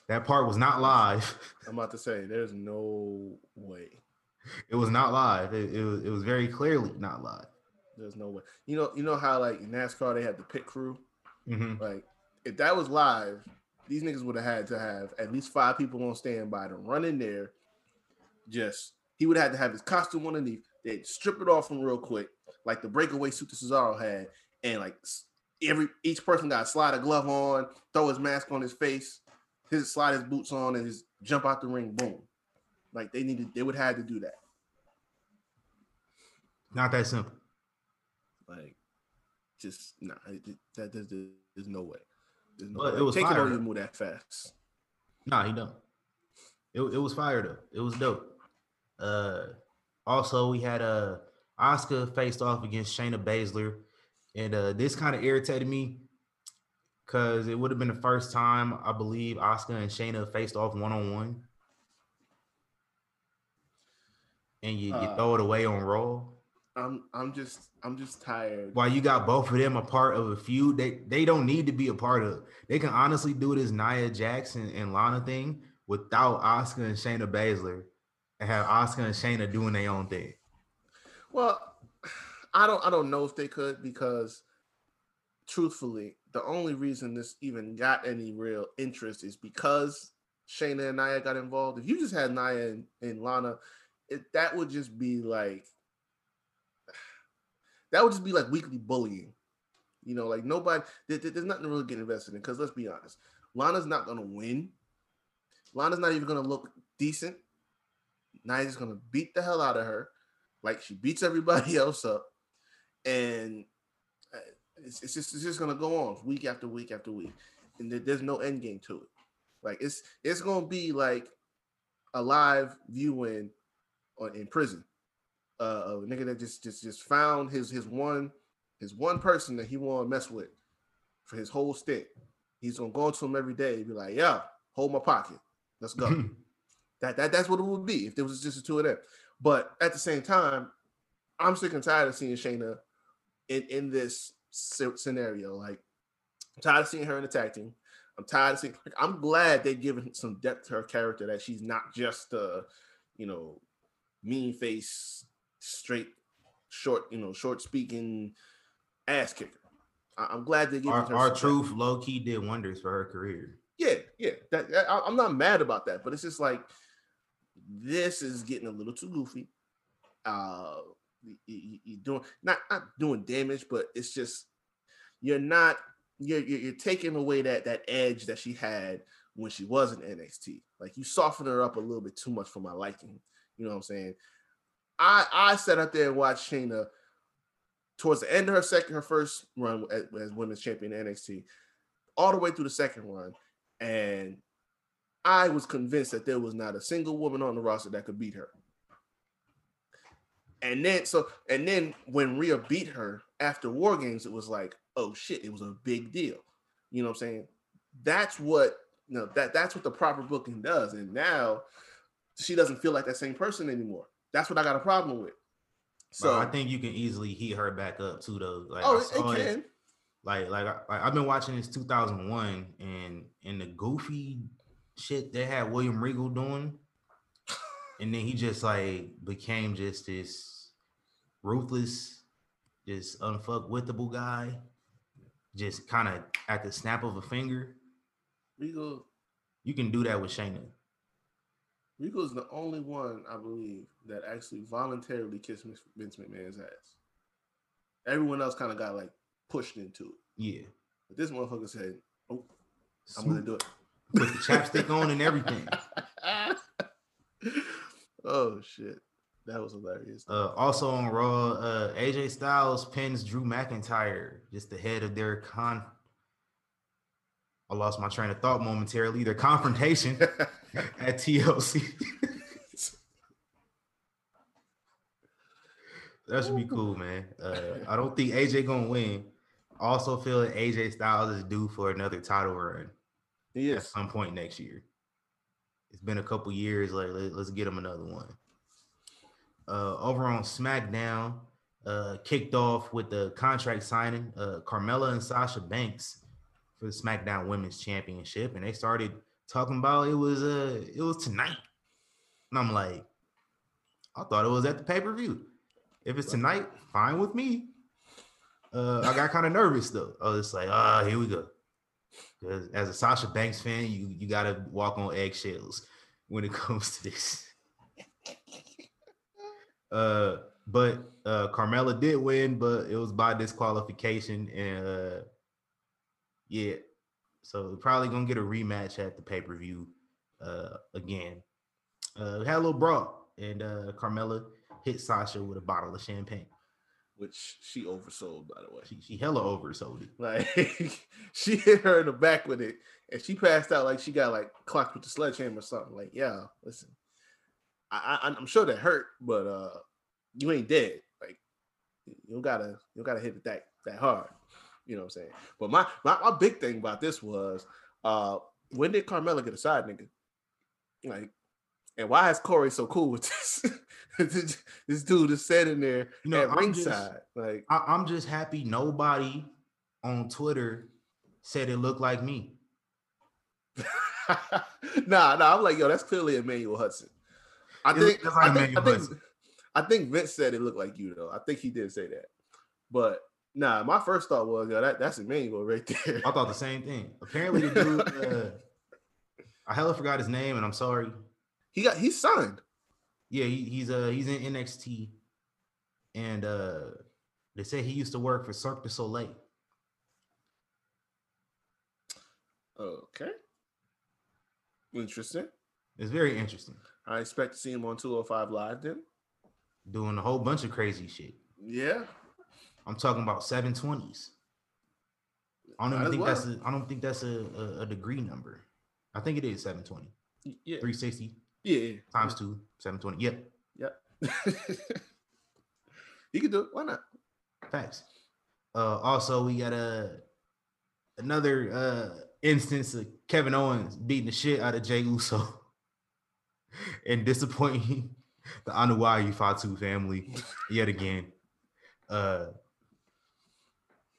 That part was not live. [LAUGHS] I'm about to say, there's no way. It was not live. It, it was, it was very clearly not live. There's no way. You know, you know how like in NASCAR they had the pit crew. Mhm. Like, if that was live, these niggas would have had to have at least five people on standby to run in there. Just he would have had to have his costume underneath. They'd strip it off him real quick, like the breakaway suit that Cesaro had, and like every each person got to slide a glove on, throw his mask on his face, his slide his boots on, and just jump out the ring. Boom. Like they needed, they would have had to do that. Not that simple. Like, just nah, it, it- that there's, there's no way. There's no But way. it was Taker fire, though. move that fast. Nah, he don't. It, it was fire though. It was dope. Uh also we had uh Asuka faced off against Shayna Baszler. And uh this kind of irritated me because it would have been the first time I believe Asuka and Shayna faced off one-on-one. And you, you Uh, throw it away on Raw. I'm I'm just I'm just tired. While you got both of them a part of a feud, they they don't need to be a part of. They can honestly do this Nia Jackson and Lana thing without Asuka and Shayna Baszler, and have Asuka and Shayna doing their own thing. Well, I don't I don't know if they could because truthfully, the only reason this even got any real interest is because Shayna and Nia got involved. If you just had Nia and, and Lana, it, that would just be like that would just be like weekly bullying. You know, like nobody there- there- there's nothing to really get invested in because let's be honest, Lana's not gonna win. Lana's not even gonna look decent. Nia's gonna beat the hell out of her, like she beats everybody [LAUGHS] else up, and uh, it's, it's just it's just gonna go on week after week after week, and there- there's no end game to it. Like it's it's gonna be like a live viewing on in prison. Uh, a nigga that just just just found his his one his one person that he want to mess with for his whole stint. He's gonna go to him every day and be like, "Yeah, hold my pocket, let's go." [LAUGHS] that that that's what it would be if there was just the two of them. But at the same time, I'm sick and tired of seeing Shayna in in this scenario. Like, I'm tired of seeing her in the tag team. I'm tired of seeing. Like, I'm glad they're giving some depth to her character. That she's not just a, you know, mean face, straight, short, you know, short speaking ass kicker. I, I'm glad they're giving Our, her our truth low key did wonders for her career. Yeah, yeah. That, that- I, I'm not mad about that, but it's just like this is getting a little too goofy. Uh, you, you're doing not not doing damage, but it's just you're not you're, you're taking away that that edge that she had when she was in NXT. Like you soften her up a little bit too much for my liking. You know what I'm saying? I I sat up there and watched Shayna towards the end of her second her first run as, as women's champion NXT, all the way through the second run, and I was convinced that there was not a single woman on the roster that could beat her. And then so and then when Rhea beat her after War Games, it was like, oh shit, it was a big deal. You know what I'm saying? That's what you know, that that's what the proper booking does. And now she doesn't feel like that same person anymore. That's what I got a problem with. So So I think you can easily heat her back up too, though. Like, oh, I it, saw it can. like like I, like, I've been watching this 2001 and in the goofy shit they had William Regal doing, and then he just like became just this ruthless, just unfuckwittable guy, just kind of at the snap of a finger. Regal You can do that with Shayna. Regal is the only one, I believe, that actually voluntarily kissed Vince McMahon's ass. Everyone else kind of got like pushed into it. Yeah, But this motherfucker said, "Oh, I'm gonna do it." Put the chapstick on and everything. [LAUGHS] oh shit, that was hilarious. Uh, also on Raw, uh, AJ Styles pins Drew McIntyre, just the head of their con. I lost my train of thought momentarily. Their confrontation [LAUGHS] at TLC. that should be cool, man. Uh, I don't think AJ gonna win. Also feel that AJ Styles is due for another title run he at some point next year. It's been a couple years. Like let, us get him another one. Uh, over on SmackDown, uh, kicked off with the contract signing. Uh, Carmella and Sasha Banks for the SmackDown Women's Championship, and they started talking about it was uh it was tonight, and I'm like, I thought it was at the pay per view. If it's tonight, fine with me. Uh, I got kind of nervous though. I was like, ah, here we go. Because as a Sasha Banks fan, you you gotta walk on eggshells when it [LAUGHS] comes to this. [LAUGHS] Uh, but uh, Carmella did win, but it was by disqualification, and uh, yeah, so we're probably gonna get a rematch at the pay per view uh, again. Uh, we had a little brawl, and uh, Carmella hit Sasha with a bottle of champagne. Which she oversold, by the way. She, she hella oversold it. Like [LAUGHS] she hit her in the back with it, and she passed out like she got like clocked with the sledgehammer or something. Like, yeah, listen, I, I I'm sure that hurt, but uh, you ain't dead. Like, you don't gotta you don't gotta hit it that that hard. You know what I'm saying? But my my, my big thing about this was uh, when did Carmella get a side nigga? Like, And why is Corey so cool with this? [LAUGHS] [LAUGHS] this dude is sitting there You know, at I'm Just, like I, I'm just happy nobody on Twitter said it looked like me. [LAUGHS] nah, nah. I'm like, yo, that's clearly Emmanuel Hudson. I It think, like I think, I think, Hudson. I think Vince said it looked like you though. I think he did say that. But nah, my first thought was, yo, that, that's Emmanuel right [LAUGHS] there. I thought the same thing. Apparently, the dude, uh, I hella forgot his name, and I'm sorry. He got he signed. Yeah, he, he's uh he's in NXT, and uh they say he used to work for Cirque du Soleil. Okay. Interesting. It's very interesting, I expect to see him on 205 Live then. doing a whole bunch of crazy shit. Yeah. I'm talking about 720s. I don't even think that's well. a, I don't think that's a, a, a degree number. I think it is 720. Yeah. 360 Yeah. times two, 720. Yep, Yeah. [LAUGHS] you could do it. Why not? facts. Uh also we got a another uh instance of Kevin Owens beating the shit out of Jey Uso [LAUGHS] and disappointing [LAUGHS] the Anoa'i Fatu family yet again. Uh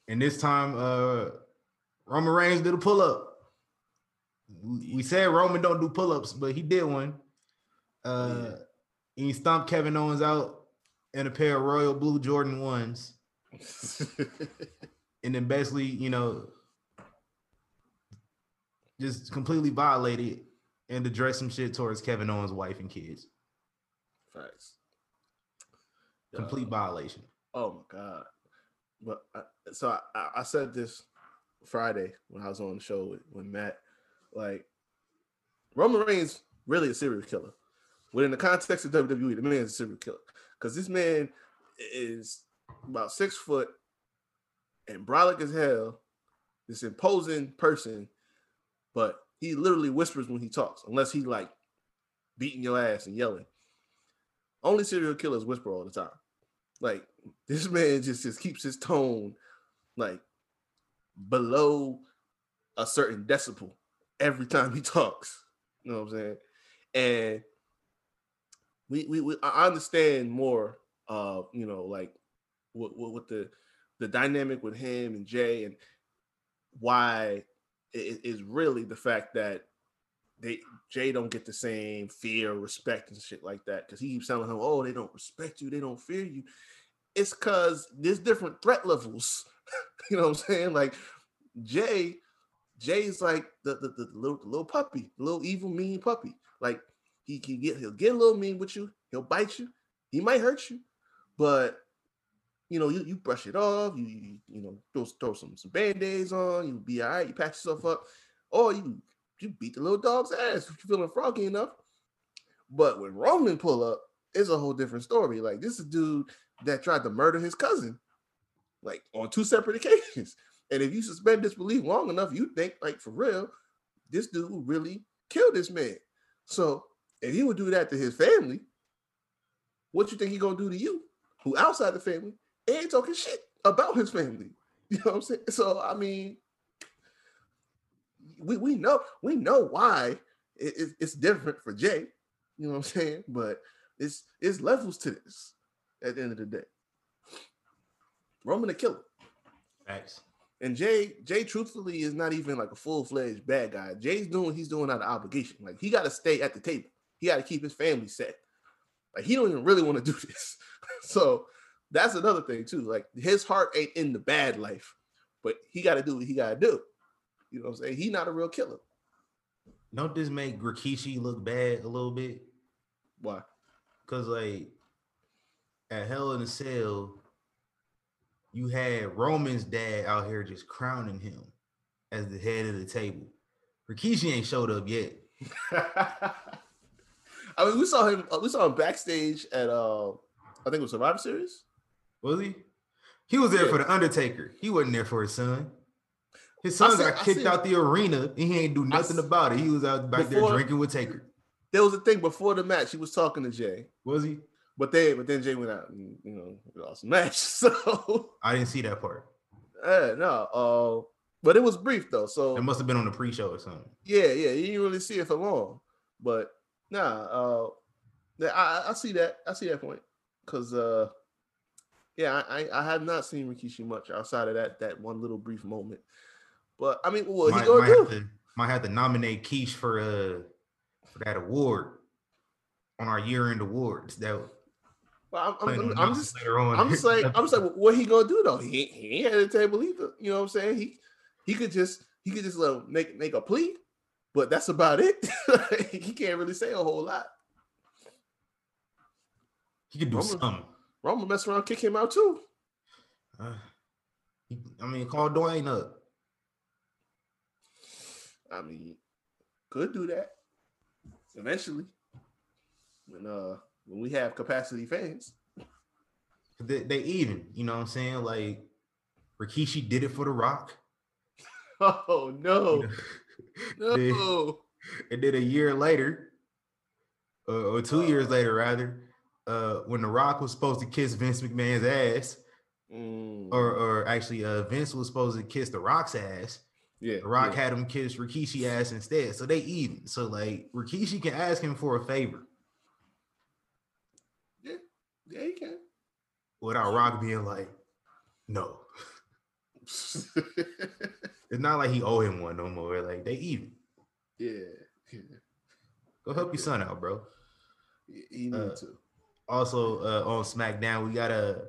and this time uh Roman Reigns did a pull-up. We we said Roman don't do pull-ups, but he did one. Uh and he stomped Kevin Owens out in a pair of royal blue Jordan ones [LAUGHS] and then basically, you know, just completely violated and addressed some shit towards Kevin Owens' wife and kids. Facts. Complete Uh, violation. Oh my god! But I, so I- I, I said this Friday when I was on the show with, with Matt. Like Roman Reigns really a serial killer. Within the context of WWE, the man is a serial killer because this man is about six foot and brolic as hell. This imposing person, but he literally whispers when he talks, unless he like beating your ass and yelling. Only serial killers whisper all the time. Like [LAUGHS] this man just just keeps his tone like below a certain decibel every time he talks. You know what I'm saying? And we we, we I understand more of you know like what what, what the the dynamic with him and Jay and why it is really the fact that they Jay don't get the same fear, respect, and shit like that. Cause he keeps telling him, Oh, they don't respect you, they don't fear you. It's cause there's different threat levels. [LAUGHS] you know what I'm saying? Like Jay, Jay's like the, the, the little the little puppy, the little evil, mean puppy. Like he can get he'll get a little mean with you, he'll bite you, he might hurt you, but you know, you, you brush it off, you you, you know, throw, throw some, some band-aids on, You'll be all right, you patch yourself up, or you you beat the little dog's ass if you're feeling froggy enough. But when Roman pull up, it's a whole different story. Like this is dude that tried to murder his cousin, like on two separate [LAUGHS] occasions. And if you suspend disbelief long enough, you think like for real, this dude really killed this man. So if he would do that to his family, what you think he gonna do to you, who outside the family ain't talking shit about his family? [LAUGHS] You know what I'm saying? So I mean, we, we know we know why it- it- it's different for Jay. You know what I'm saying? But it's it's levels to this at the end of the day. Roman a killer. Facts. And Jay, Jay, truthfully, is not even like a full fledged bad guy. Jay's doing what he's doing out of obligation. Like he got to stay at the table. He got to keep his family set. Like he don't even really want to do [LAUGHS] this. so that's another thing too. Like his heart ain't in the bad life, but he got to do what he got to do. You know what I'm saying? He not a real killer. Don't this make Rikishi look bad a little bit? Why? Cause like at Hell in a Cell, you had Roman's dad out here just crowning him as the head of the table. Rikishi ain't showed up yet. [LAUGHS] I mean, we saw him. uh, We saw him backstage at uh, I think it was Survivor Series. Was he? He was there Yeah. for the Undertaker. He wasn't there for his son. His son got kicked out the arena and he ain't do nothing about it. He was out back there drinking with Taker. There was a thing before the match. He was talking to Jay, Was he? but they, but then Jay went out and you know lost the match. [LAUGHS] So I didn't see that part. uh, no, uh, but it was brief though. So It must have been on the pre-show or something. yeah, yeah, you didn't really see it for long. But Nah, uh, I, I- see that. I see that point. Cause uh, yeah, I, I have not seen Rikishi much outside of that that one little brief moment. But I mean, what he might, gonna might do? have to might have to nominate Keish for uh for that award on our year end awards. That Well, I'm, I'm, I'm just later on. I'm just like I'm just like [LAUGHS] what he gonna do though? He he ain't at the table either. You know what I'm saying? He he could just he could just him make make a plea, but that's about it. [LAUGHS] he can't really say a whole lot. he could do Roman- something. Roman mess around, kick him out too. Uh, he, I mean, call Dwayne up. I mean, could do that eventually when uh when we have capacity fans. They, they even, you know what I'm saying? Like Rikishi did it for The Rock. [LAUGHS] Oh no, Then- [LAUGHS] no. and then a year later, uh, or two years later, rather, uh, when The Rock was supposed to kiss Vince McMahon's ass, Mm, or or actually, uh, Vince was supposed to kiss The Rock's ass. yeah, The Rock yeah. had him kiss Rikishi ass instead, so they even. So like Rikishi can ask him for a favor yeah, yeah, he can. without Rock being like, no. [LAUGHS] It's not like he owe him one no more. Like they even. yeah, yeah. [LAUGHS] Go help your son out, bro. He need Uh, to. Also uh, on SmackDown, we got a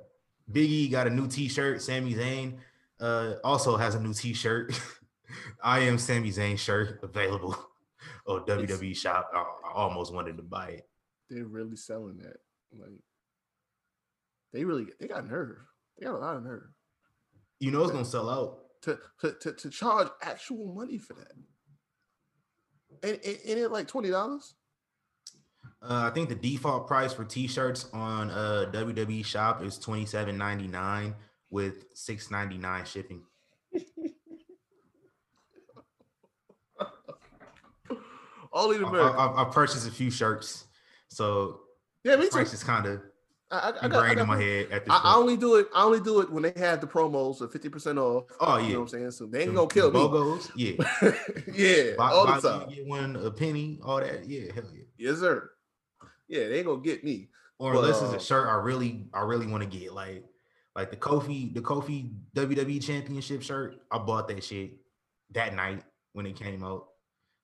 Biggie got a new T-shirt. Sami Zayn uh, also has a new T-shirt. [LAUGHS] I am Sami Zayn shirt available [LAUGHS] on WWE Shop. I, I almost wanted to buy it. They're really selling that. Like, they really they got nerve. They got a lot of nerve You know it's gonna sell out. To to to, to charge actual money for that. And, and, and it like twenty dollars. Uh, I think the default price for T-shirts on uh, WWE Shop is twenty seven ninety nine with six ninety nine shipping. Only in I. I, I purchased a few shirts, so yeah, me too. price is kind of I, I, got, I, got in my head at this I, I only do it. I only do it when they have the promos of fifty percent off. oh You yeah, know what I'm saying? So they ain't gonna kill them me. Logos, [LAUGHS] yeah. yeah, Buy, all the time. get one a penny, all that. Yeah, hell yeah. Yes, sir. Yeah, they ain't gonna get me. Or But, unless it's uh, a shirt I really, I really want to get, like, like the Kofi, the Kofi WWE Championship shirt. I bought that shit that night when it came out.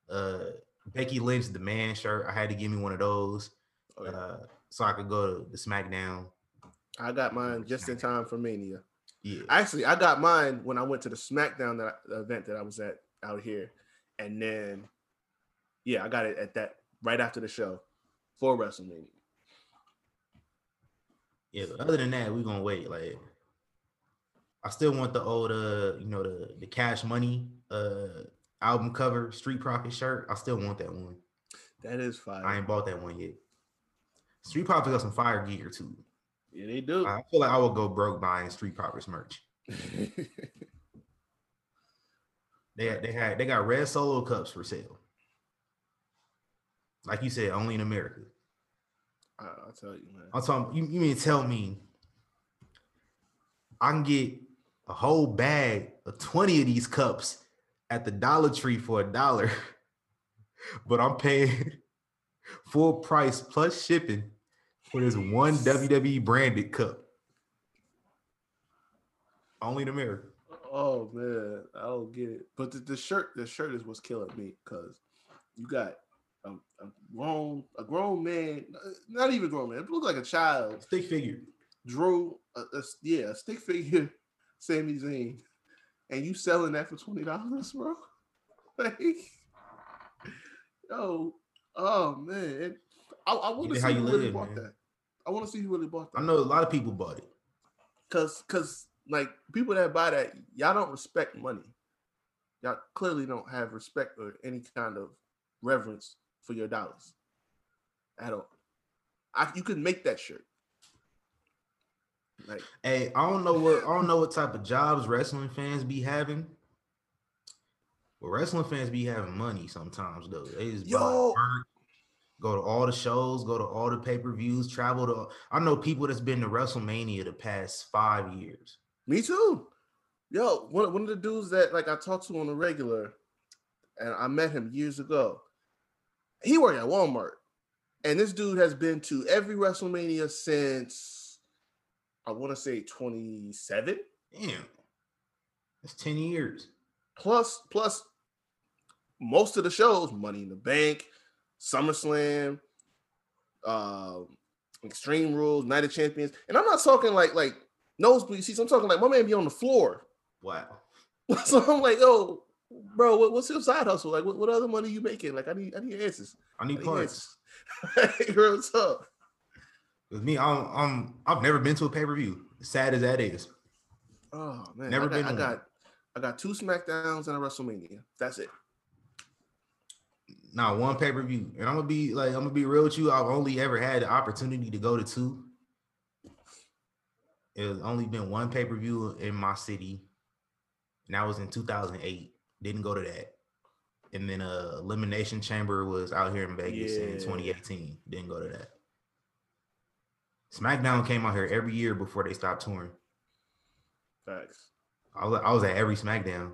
Uh, Becky Lynch, the man shirt. I had to give me one of those, Oh, uh, so I could go to the SmackDown. I got mine just in time for Mania. Yeah, Actually, I got mine when I went to the SmackDown that the event that I was at out here, and then yeah, I got it at that right after the show for WrestleMania. yeah. But other than that, we're gonna wait. Like, I still want the old, uh, you know, the the Cash Money uh album cover Street Profit shirt. I still want that one. That is fire. I ain't bought that one yet. Street Profits got some fire gear too. yeah, they do. I feel like I would go broke buying Street Profits merch. [LAUGHS] They they had they got red solo cups for sale. Like you said, only in America. I, I'll tell you, man. I'm talking. You, you mean tell me I can get a whole bag of twenty of these cups at the Dollar Tree for a dollar, [LAUGHS] but I'm paying [LAUGHS] full price plus shipping for this one WWE branded cup. Only in America. Oh man, I don't get it. But the, the shirt, the shirt is what's killing me because you got a, a grown, a grown man, not even grown man. It like a child. Stick figure. Drew, a, a- yeah, a stick figure, [LAUGHS] Sami Zayn, and you selling that for twenty dollars, bro? [LAUGHS] Like, yo, oh man, I, I want to see how who really live, bought man. that. I want to see who really bought that. I know a lot of people bought it. Cause, cause, like people that buy that, y'all don't respect money. Y'all clearly don't have respect or any kind of reverence for your dollars at all. I, you could make that shirt. Like, Hey, I don't know what I don't know what type of jobs wrestling fans be having. But wrestling fans be having money sometimes though. They just buy Yo. work, go to all the shows, go to all the pay-per-views, travel to I know people that's been to WrestleMania the past five years. me too. Yo, one, one of the dudes that like I talked to on a regular, and I met him years ago. He worked at Walmart, And this dude has been to every WrestleMania since I want to say 27 Damn. That's 10 years. plus plus most of the shows Money in the Bank, SummerSlam, um, Extreme Rules, Night of Champions, and I'm not talking like like nosebleed seats. I'm talking like my man be on the floor. Wow. [LAUGHS] So I'm like, oh, bro, what, what's your side hustle? Like, what, what other money you making? Like, I need I need answers. I I need need parts. answers. [LAUGHS] Real talk. With me, I'm, I'm I've never been to a pay-per-view. Sad as that is. Oh man, Never I got, been I got I got two Smackdowns and a WrestleMania. That's it. Not one pay-per-view. And I'm gonna be like, I'm gonna be real with you. I've only ever had the opportunity to go to two. It has only been one pay-per-view in my city, and that was in 2008. Didn't go to that. And then uh Elimination Chamber was out here in Vegas in 2018. Didn't go to that. SmackDown came out here every year before they stopped touring. Facts. I was I was at every SmackDown.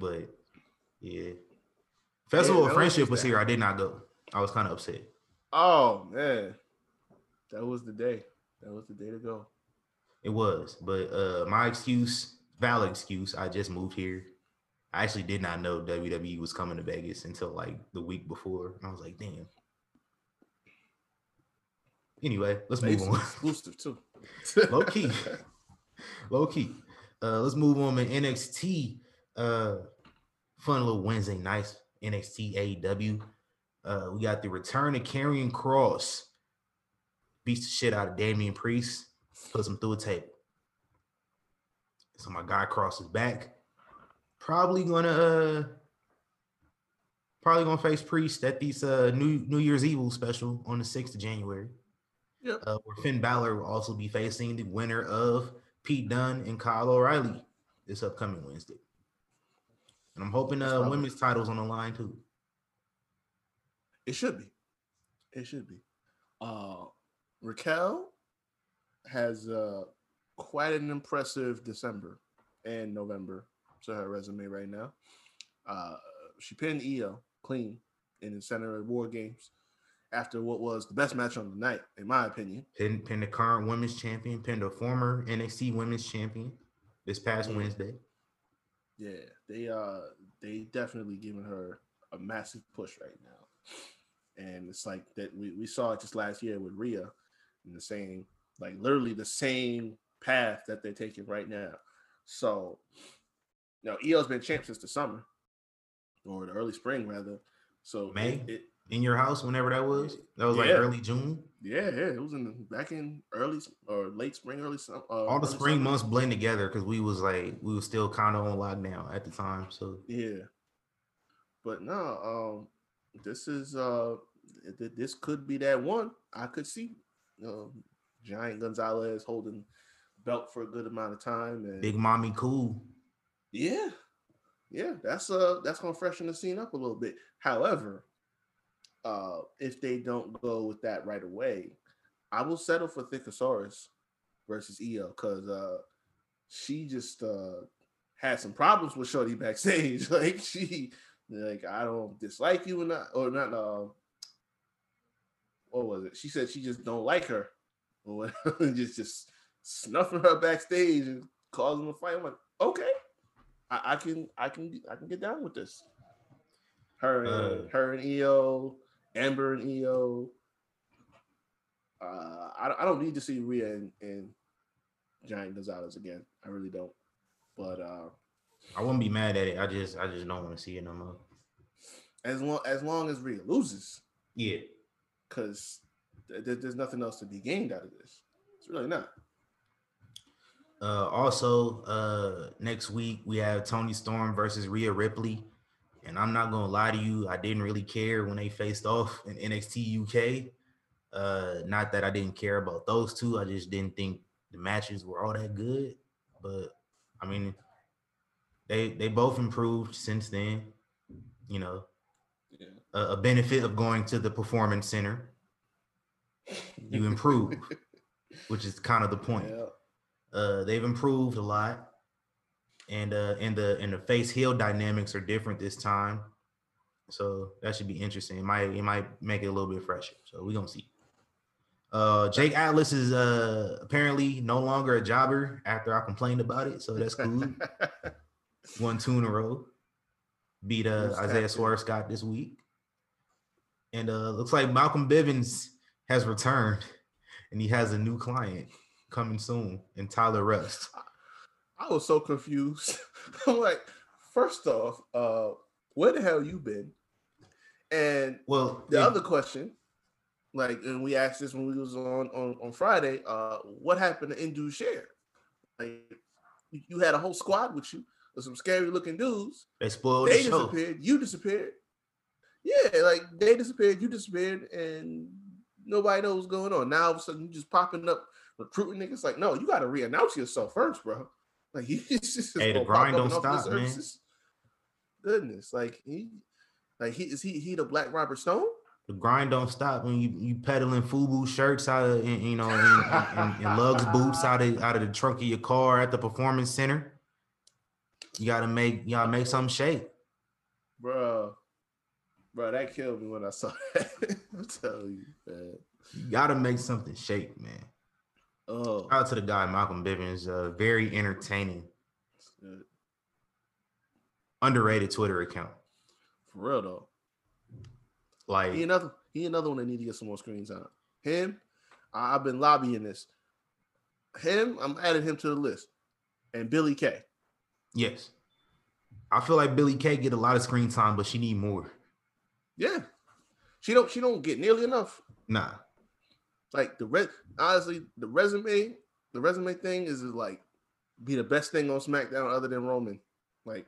But yeah. Festival that of Friendship was here. I did not go. I was kind of upset. Oh man, that was the day. That was the day to go. It was, but uh my excuse, valid excuse, I just moved here. I actually did not know WWE was coming to Vegas until like the week before. I was like, damn. Anyway, let's move on. exclusive too. [LAUGHS] Low key. Low key. Uh, let's move on to NXT. Uh, fun little Wednesday nights. NXT AEW. Uh, we got the return of Karrion Kross. Beats the shit out of Damian Priest. Puts him through a table. So my guy Kross is back. Probably gonna uh probably gonna face Priest at these uh New New Year's Evil special on the 6th of January Yep. uh, where Finn Balor will also be facing the winner of Pete Dunne and Kyle O'Reilly this upcoming Wednesday. And I'm hoping uh, probably- women's titles on the line too. It should be. It should be. Uh Raquel has uh quite an impressive December and November to her resume right now. Uh she pinned Io clean in the center of war games after what was the best match on the night, in my opinion. Pinned, pin the current women's champion, pinned a former NXT women's champion this past Yeah. Wednesday. Yeah, they uh they definitely giving her a massive push right now. And it's like that we, we saw it just last year with Rhea in the same, like literally the same path that they're taking right now. So now Io's been champ since the summer or the early spring rather. So May? it, it In your house, whenever that was, that was like Yeah. early June. yeah, yeah, it was in the, back in early or late spring, early summer. Uh, All the spring summer. months blend together because we was like we was still kind of on lockdown at the time. So Yeah. But no, um, this is uh th- th- this could be that one. I could see um Giant Gonzalez holding belt for a good amount of time and Big Mommy cool. yeah. Yeah, that's uh that's gonna freshen the scene up a little bit. However, uh if they don't go with that right away, I will settle for Thickosaurus versus Io because uh she just uh had some problems with Shorty backstage. [LAUGHS] like she like I don't dislike you or not or not uh what was it? She said she just don't like her or [LAUGHS] just just snuffing her backstage and causing a fight. I'm like, okay. I, I can I can I can get down with this. Her and Uh. her and Io, Ember and Io. Uh, I, I don't need to see Rhea and, and Giant Gonzalez again. I really don't. But uh, I wouldn't be mad at it. I just I just don't want to see it no more. as long as long as Rhea loses, Yeah. because th- th- there's nothing else to be gained out of this. It's really not. Uh, also, uh, next week we have Toni Storm versus Rhea Ripley, and I'm not gonna lie to you, I didn't really care when they faced off in NXT UK. Uh, not that I didn't care about those two, I just didn't think the matches were all that good. But I mean, they they both improved since then. You know, Yeah. a, a benefit of going to the performance center, you improve, [LAUGHS] which is kind of the point. Yeah. Uh, they've improved a lot, and uh, and the and the face heel dynamics are different this time. So that should be interesting. It might it might make it a little bit fresher. So we're gonna see. Uh Jake Atlas is uh apparently no longer a jobber after I complained about it. So that's cool. [LAUGHS] One two in a row. Beat uh Who's Isaiah? Swerve Scott this week. And uh looks like Malcolm Bivens has returned and he has a new client coming soon and Tyler Rust. I was so confused. [LAUGHS] I'm like, first off, uh, where the hell you been? And Well, the it- other question, like, and we asked this when we was on on, on Friday, uh, what happened to Indus Sher? Like, you- had a whole squad with you with some scary looking dudes. they spoiled they the show. disappeared. You disappeared. Yeah, like they disappeared. You disappeared, and nobody knows what's going on. Now all of a sudden you just popping up recruiting niggas. Like, no, you got to re-announce yourself first, bro. Like, [LAUGHS] you just Hey, the grind don't and offer your stop, man. Goodness, like he, like he is he he the Black Robert Stone? The grind don't stop when you you peddling FUBU shirts out of and, you know and, and, and Lugz boots out of out of the trunk of your car at the performance center. You gotta make you gotta make something shake. Bro, bro, that killed me when I saw [LAUGHS] that. I'm telling you, man. You gotta make something shake, man. Oh, Shout out to the guy Malcolm Bivens, uh, very entertaining, underrated Twitter account. for real though. Like He another he another one that need to get some more screen time. Him, I- I've been lobbying this. Him, I'm adding him to the list. And Billie Kay yes, I feel like Billie Kay get a lot of screen time, but she need more. Yeah. She don't she don't get nearly enough. Nah, Like the res honestly, the resume, the resume thing is like be the best thing on SmackDown other than Roman. Like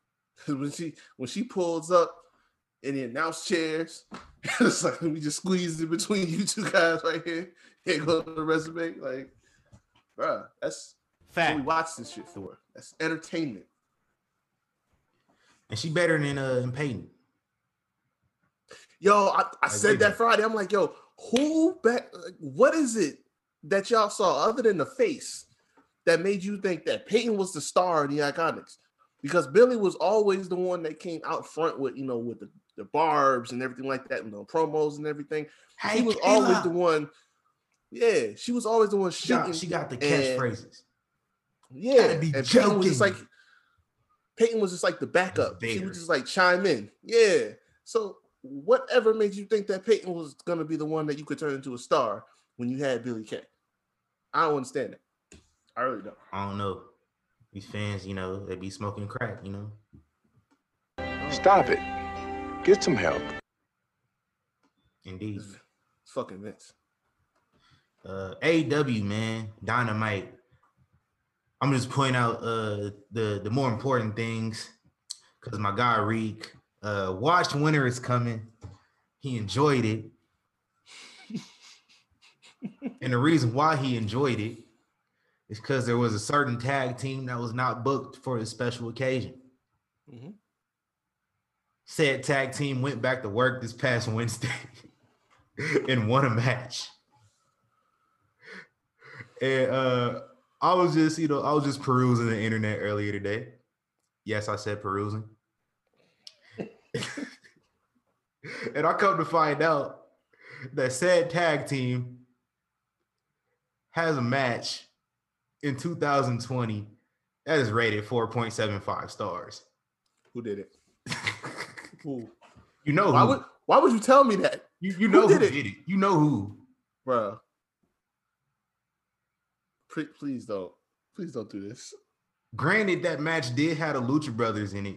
[LAUGHS] when she when she pulls up in the announce chairs, [LAUGHS] it's like we just squeeze in between you two guys right here. Here go to the resume. Like, bruh, that's what we watch this shit for. That's entertainment. and she better than uh Peyton. Yo, I, I I said that. Friday. I'm like, yo, who back? like, What is it that y'all saw other than the face that made you think that Peyton was the star in the Iconics? Because Billie was always the one that came out front with, you know, with the, the barbs and everything like that, and the promos and everything. he was always the one. Yeah, she was always the one shooting. she got the catchphrases. Yeah, and Peyton was just like joking. Peyton was just like the backup. She would just like chime in. Yeah. So whatever made you think that Peyton was gonna be the one that you could turn into a star when you had Billie Kay? I don't understand it. I really don't. I don't know. These fans, you know, they be smoking crack, you know. Stop it. Get some help. Indeed. It's, it's fucking Vince. Uh AEW, man, dynamite. I'm just pointing out uh the the more important things because my guy Reek uh watched Winter is coming. He enjoyed it. [LAUGHS] and the reason why he enjoyed it is because there was a certain tag team that was not booked for a special occasion. Mhm. Said tag team went back to work this past Wednesday [LAUGHS] and won a match. And uh I was just, you know, I was just perusing the internet earlier today. Yes, I said perusing. [LAUGHS] and I come to find out that said tag team has a match in 2020 that is rated 4.75 stars. Who did it? [LAUGHS] Who? You know Why who? would why would you tell me that, you, you know who did did, it? it? You know who. bro? Please don't. Please don't do this. Granted, that match did have the Lucha Brothers in it,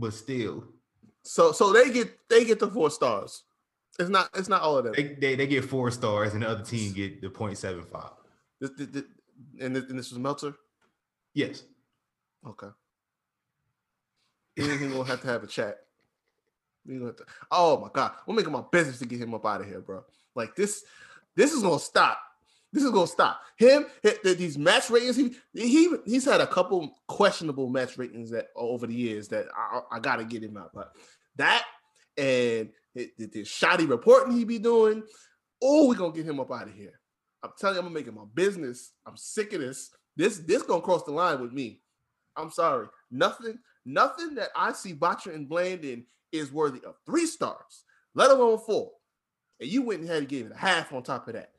but still, So so they get they get the four stars. It's not it's not all of them. they, they, they get four stars and the other team get the 0.75. This, this, this- and, this, and this was Meltzer. Yes. Okay. He's gonna have to have a chat. To- oh my god, we're making my business to get him up out of here, bro. Like this, this is gonna stop. This is gonna stop. Him, these match ratings. He he he's had a couple questionable match ratings that over the years that I, I gotta get him out. But that and the, shoddy reporting he be doing. Oh, we gonna get him up out of here. I'm telling you, I'm gonna make it my business. I'm sick of this. This this gonna cross the line with me. I'm sorry. Nothing, nothing that I see Butcher and Blade in is worthy of three stars, let alone four. And you went ahead and gave it a half on top of that.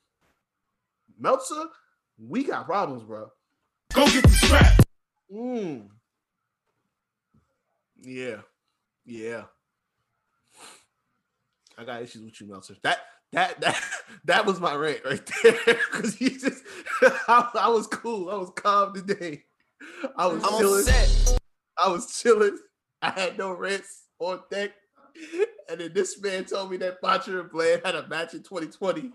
Meltzer, we got problems, bro. Go get the strap. Mm. Yeah. Yeah. I got issues with you, Meltzer. That that [LAUGHS] that that was my rant right there. [LAUGHS] Cause he just [LAUGHS] I, I was cool. I was calm today. I was I'm chilling. upset. I was chilling. I had no rants on deck. And then this man told me that Butcher and Blade had a match in 2020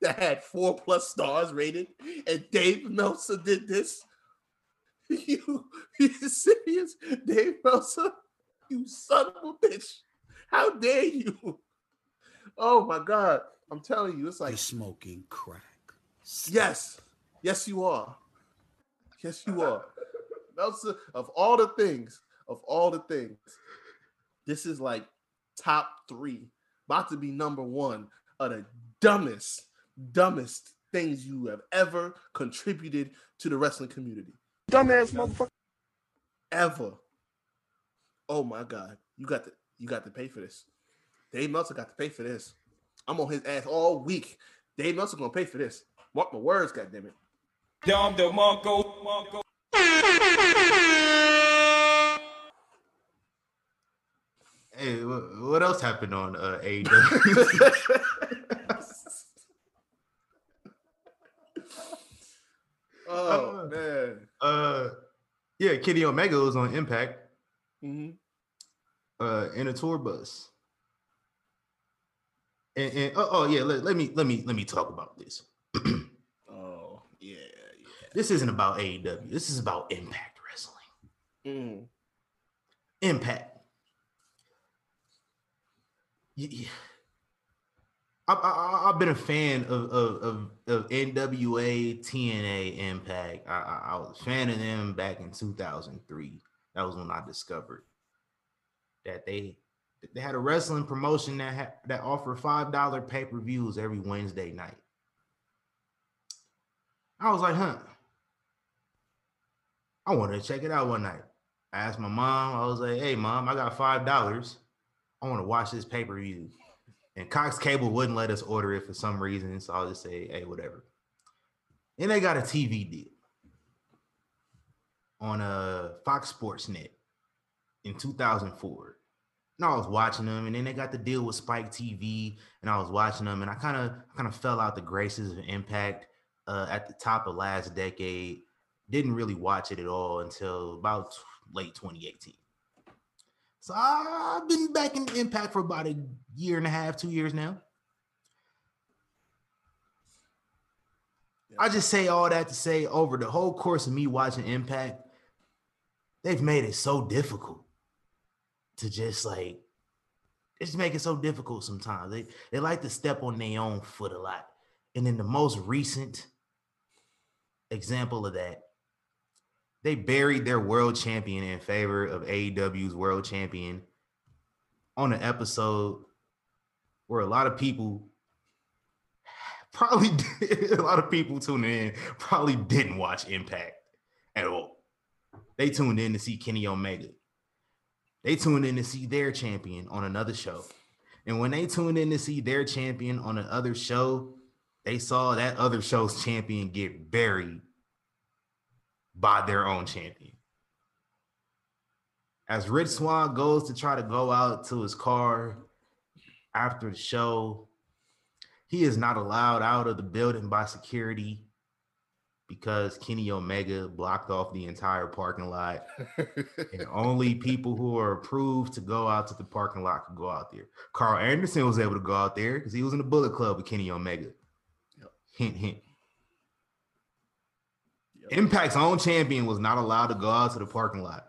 that had four plus stars rated, and Dave Meltzer did this. [LAUGHS] You, you serious, Dave Meltzer? You son of a bitch! How dare you? Oh my god! I'm telling you, it's like You're smoking crack. Yes. Yes, you are. Yes, you are. Meltzer, of all the things, of all the things, this is like top three, about to be number one of the dumbest, dumbest things you have ever contributed to the wrestling community. Dumbass motherfucker. Ever. Oh my god. You got to you got to pay for this. Dave Meltzer got to pay for this. I'm on his ass all week. Dave Meltzer gonna pay for this. Mark my words, goddammit. Dom DeMarco. Marco. Hey, what else happened on uh, AEW? [LAUGHS] [LAUGHS] oh Uh, man. uh, yeah, Kenny Omega was on Impact hmm uh, in a tour bus. And, and oh, oh yeah, let, let me let me let me talk about this. [CLEARS THROAT] Oh yeah, yeah. This isn't about AEW. This is about Impact Wrestling. Mm. Impact. Y- y- I, I've been a fan of, of, of, of NWA, TNA, Impact. I, I, I was a fan of them back in 2003. That was when I discovered that they they had a wrestling promotion that had, that offered five dollar pay per views every Wednesday night. I was like, huh. I wanted to check it out one night. I asked my mom, I was like, hey, mom, I got $5. I want to watch this pay per view. And Cox Cable wouldn't let us order it for some reason. So I'll just say, hey, whatever. And they got a TV deal on a Fox Sports Net in 2004. And I was watching them, and then they got the deal with Spike TV, and I was watching them, and I kind of kind of fell out the graces of Impact uh, at the top of last decade. Didn't really watch it at all until about t- late 2018. So I've been back in Impact for about a year and a half, two years now. I just say all that to say over the whole course of me watching Impact, they've made it so difficult to just like just make it so difficult sometimes. They they like to step on their own foot a lot. And in the most recent example of that, they buried their world champion in favor of AEW's world champion on an episode where a lot of people probably [LAUGHS] a lot of people tuning in probably didn't watch Impact at all. They tuned in to see Kenny Omega. They tuned in to see their champion on another show. And when they tuned in to see their champion on another show, they saw that other show's champion get buried by their own champion. As Rich Swann goes to try to go out to his car after the show, he is not allowed out of the building by security because Kenny Omega blocked off the entire parking lot. [LAUGHS] and only people who are approved to go out to the parking lot could go out there. Karl Anderson was able to go out there because he was in the Bullet Club with Kenny Omega. Yep. Hint, hint. Impact's own champion was not allowed to go out to the parking lot.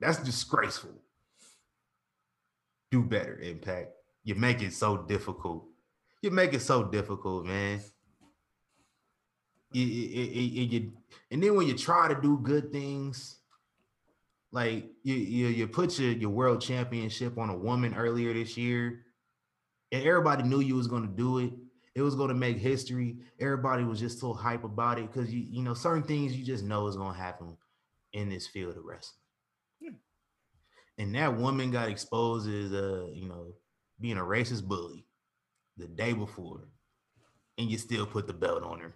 That's disgraceful. Do better, Impact. You make it so difficult. You make it so difficult, man. You, and then when you try to do good things, like you, you, you put your, your world championship on a woman earlier this year, and everybody knew you was going to do it. It was going to make history. Everybody was just so hype about it because you, you know, certain things you just know is going to happen in this field of wrestling. and that woman got exposed as a you know, being a racist bully the day before, and you still put the belt on her.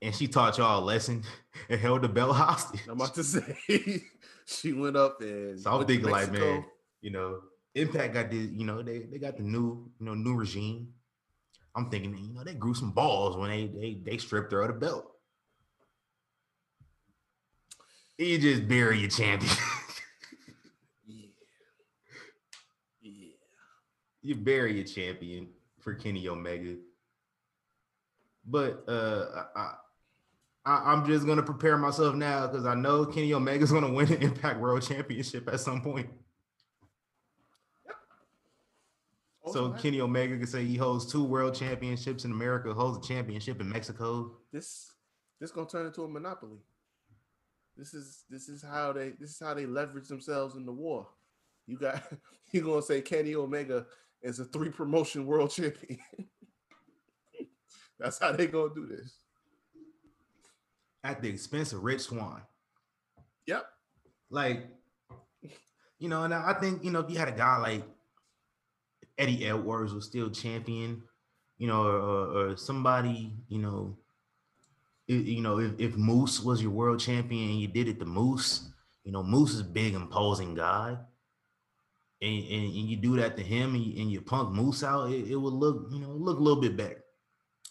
And she taught y'all a lesson [LAUGHS] and held the belt hostage. I'm about to say [LAUGHS] she went up and So I'm thinking like, man, you know, Impact got this, you know, they they got the new, you know, new regime. I'm thinking, you know, they grew some balls when they they they stripped her of the belt. You just bury your champion. Yeah. [LAUGHS] Yeah. you bury your champion for Kenny Omega. But uh I, I I'm just gonna prepare myself now because I know Kenny Omega's gonna win the Impact World Championship at some point. So Kenny Omega can say he holds two world championships in America, holds a championship in Mexico. this this gonna turn into a monopoly. This is this is how they this is how they leverage themselves in the war. You got [LAUGHS] you gonna say Kenny Omega is a three promotion world champion. [LAUGHS] That's how they gonna do this. at the expense of Rich Swann. Yep. Like, you know, and I think, you know, if you had a guy like Eddie Edwards was still champion, you know, or, or, somebody, you know, i- you know, if, if Moose was your world champion and you did it to Moose, you know, Moose is a big, imposing guy. And, and, and you do that to him and you, and you punk Moose out, it, it would look, you know, look a little bit better.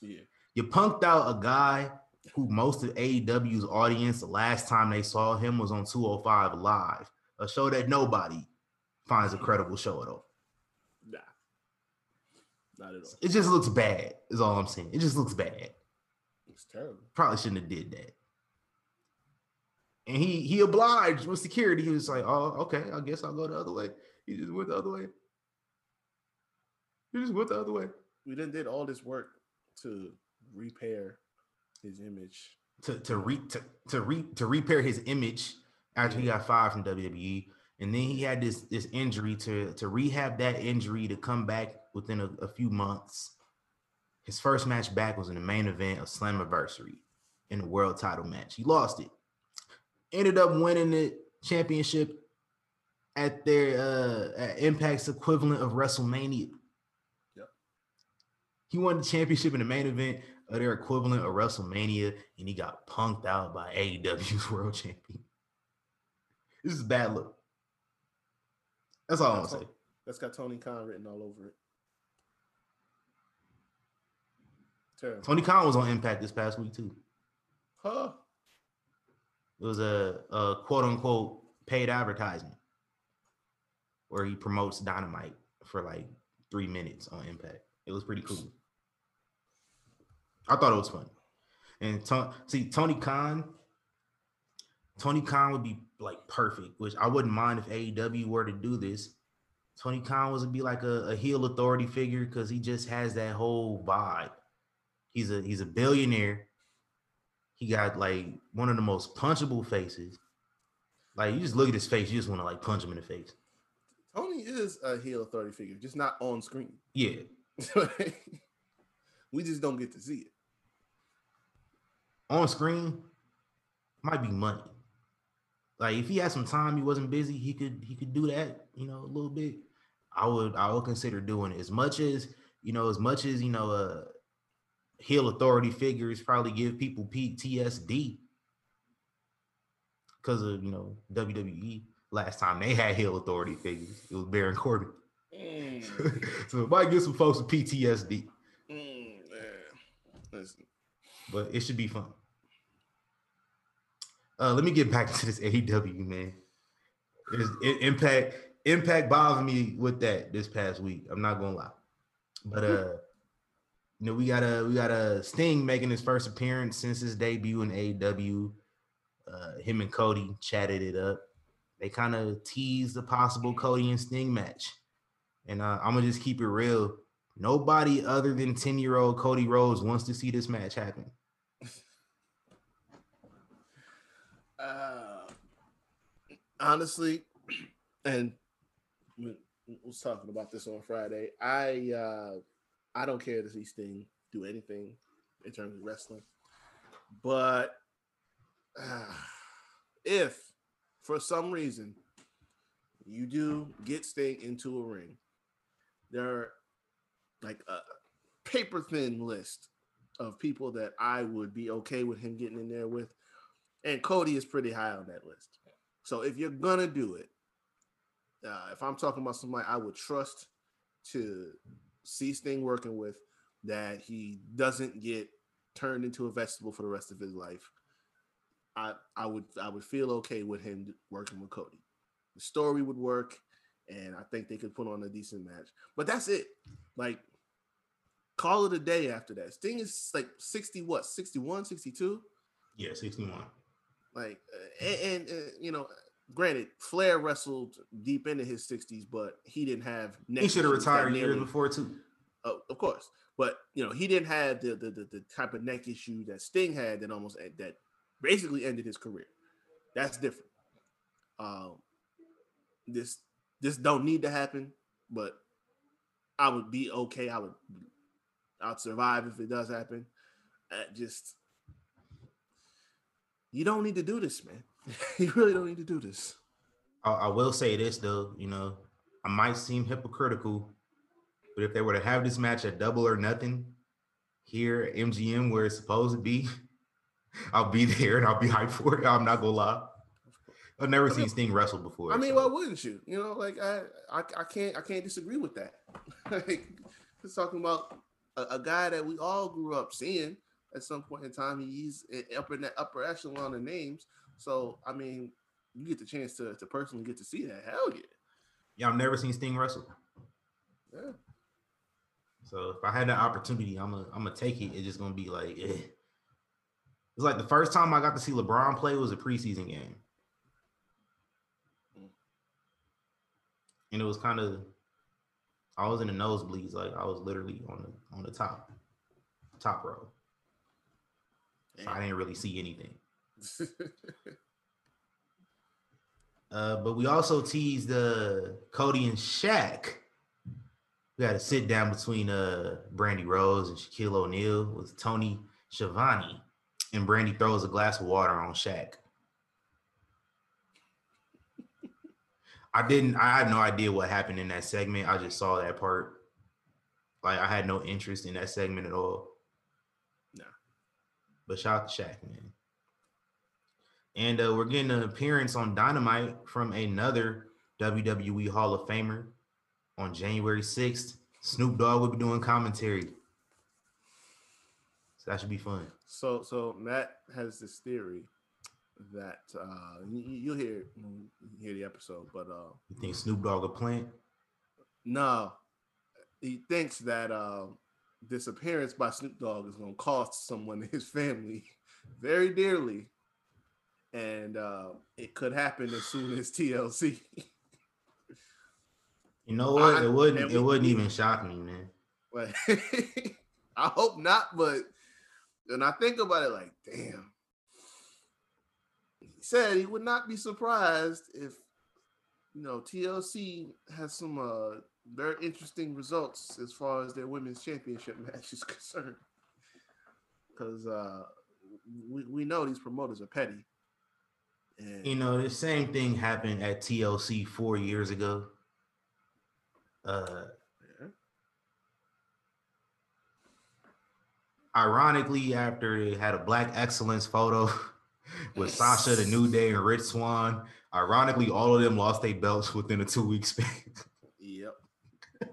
Yeah. You punked out a guy who most of AEW's audience, the last time they saw him was on 205 Live, a show that nobody finds a credible show at all. Not at all. It just looks bad, is all I'm saying. It just looks bad. It's terrible. Probably shouldn't have did that. And he he obliged with security. He was like, oh, okay, I guess I'll go the other way. He just went the other way. He just went the other way. We then did all this work to repair his image. to to re to to re to repair his image after he got fired from WWE, and then he had this this injury to to rehab that injury to come back within a, a few months. His first match back was in the main event of Slammiversary in the world title match. He lost it. Ended up winning the championship at their uh at Impact's equivalent of WrestleMania. Yep. He won the championship in the main event of their equivalent of WrestleMania, and he got punked out by AEW's world champion. This is a bad look. That's all I'm gonna say. That's got Tony Khan written all over it. Terrible. Tony Khan was on Impact this past week too. Huh? It was a, a quote unquote paid advertisement where he promotes Dynamite for like three minutes on Impact. It was pretty cool. I thought it was fun. And to- see, Tony Khan, Tony Khan would be like perfect, which I wouldn't mind if AEW were to do this. Tony Khan was to be like a, a heel authority figure because he just has that whole vibe. He's a he's a billionaire. He got like one of the most punchable faces. Like you just look at his face, you just want to like punch him in the face. Tony is a heel authority figure, just not on screen. Yeah, [LAUGHS] we just don't get to see it. on screen might be money. Like if he had some time, he wasn't busy, he could he could do that, you know, a little bit. I would I would consider doing it as much as you know, as much as you know, uh heel authority figures probably give people PTSD because of you know WWE. Last time they had heel authority figures, it was Baron Corbin. [LAUGHS] so it might give some folks with PTSD, Mm. Listen, but it should be fun. Uh, let me get back [LAUGHS] to this AEW man. It is, it, impact Impact bothered me with that this past week. I'm not gonna lie, but uh, you know we got a we got a Sting making his first appearance since his debut in AEW. Uh, him and Cody chatted it up. They kind of teased a possible Cody and Sting match, and uh, I'm gonna just keep it real. Nobody other than 10 year old Cody Rhodes wants to see this match happen. Uh, honestly, [CLEARS THROAT] and we was talking about this on Friday. I uh, I don't care to see Sting do anything in terms of wrestling, but uh, if for some reason you do get Sting into a ring, there are like a paper thin list of people that I would be okay with him getting in there with. And Cody is pretty high on that list. So if you're gonna do it, uh, if I'm talking about somebody I would trust to see Sting working with, that he doesn't get turned into a vegetable for the rest of his life, I I would I would feel okay with him working with Cody. The story would work, and I think they could put on a decent match. But that's it. Like call it a day after that. Sting is like 60 what? 61, 62? Yeah, 61. Like uh, and, and uh, you know, granted, Flair wrestled deep into his 60s, but he didn't have neck He should have retired years before too. Oh, of course. But you know, he didn't have the, the the the type of neck issue that Sting had that almost that basically ended his career. That's different. Um, this this don't need to happen, but I would be okay. I would I'd survive if it does happen. Uh, just you don't need to do this, man. [LAUGHS] you really don't need to do this. I, I will say this though, you know, I might seem hypocritical, but if they were to have this match at double or nothing here at MGM where it's supposed to be, [LAUGHS] I'll be there and I'll be hyped for it. I'm not gonna lie. I've never I mean- seen Sting wrestle before. I mean, so- why wouldn't you? You know, like I, I, I can't, I can't disagree with that. [LAUGHS] like, just talking about a, a guy that we all grew up seeing at some point in time. He's up in that upper echelon of names. So, I mean, you get the chance to, to personally get to see that. Hell yeah, yeah, I've never seen Sting wrestle. yeah. So if I had that opportunity, I'm gonna I'm gonna take it. It's just gonna be like, eh. it's like the first time I got to see LeBron play was a preseason game, and it was kind of I was in the nosebleeds, like I was literally on the on the top top row, so I didn't really see anything. [LAUGHS] Uh, but we also teased uh, Cody and Shaq. We had a sit down between uh, Brandi Rhodes and Shaquille O'Neal with Tony Schiavone, and Brandi throws a glass of water on Shaq. I didn't. I had no idea what happened in that segment. I just saw that part. Like I had no interest in that segment at all. But shout out to Shaq, man. And uh, we're getting an appearance on Dynamite from another WWE Hall of Famer on January 6th. Snoop Dogg will be doing commentary. So that should be fun. so, so Matt has this theory that uh, you, you'll hear you hear the episode, but uh, You think Snoop Dogg a plant? No, he thinks that um, this appearance by Snoop Dogg is going to cost someone in his family [LAUGHS] very dearly, and uh, it could happen as soon as TLC. You know what? It wouldn't. It wouldn't even shock me, man. but [LAUGHS] I hope not. But when I think about it, like, damn, he said he would not be surprised if you know TLC has some uh, very interesting results as far as their women's championship [LAUGHS] match is concerned. Because uh, we we know these promoters are petty. And You know, the same thing happened at TLC four years ago. Uh, yeah. ironically, after they had a Black Excellence photo [LAUGHS] with Sasha, the New Day, and Rich Swann, ironically, all of them lost their belts within a two week span. Yep. [LAUGHS]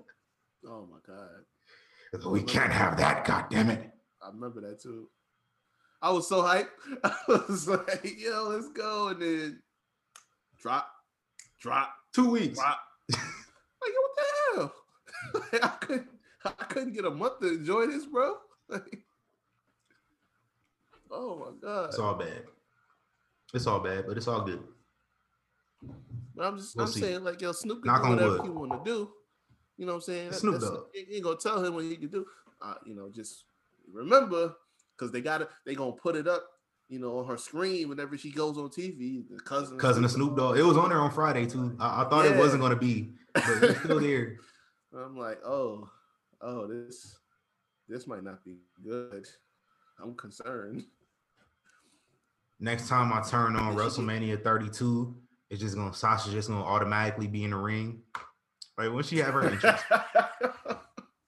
oh my god. we can't have that, God damn it. I remember that too. I was so hyped. [LAUGHS] I was like, yo, let's go. And then drop, drop, Two weeks. drop. like, yo, what the hell? [LAUGHS] Like, I couldn't I couldn't get a month to enjoy this, bro. Like, oh my god. It's all bad. It's all bad, but it's all good. But I'm just We'll I'm see. saying, like, yo, Snoop can Knock do whatever wood. he want to do. You know what I'm saying? Snoop Dogg. You ain't gonna tell him what he can do. Uh, you know, just remember, because they gotta they gonna put it up, you know, on her screen whenever she goes on TV. The cousin, Cousin of Snoop Dogg. It was on there on Friday too. I, I thought it wasn't gonna be, but it's still [LAUGHS] there. I'm like, oh, oh, this this might not be good. I'm concerned. Next time I turn on Yeah. WrestleMania 32, It's just gonna Sasha just gonna automatically be in the ring. Like when she have her [LAUGHS] entrance.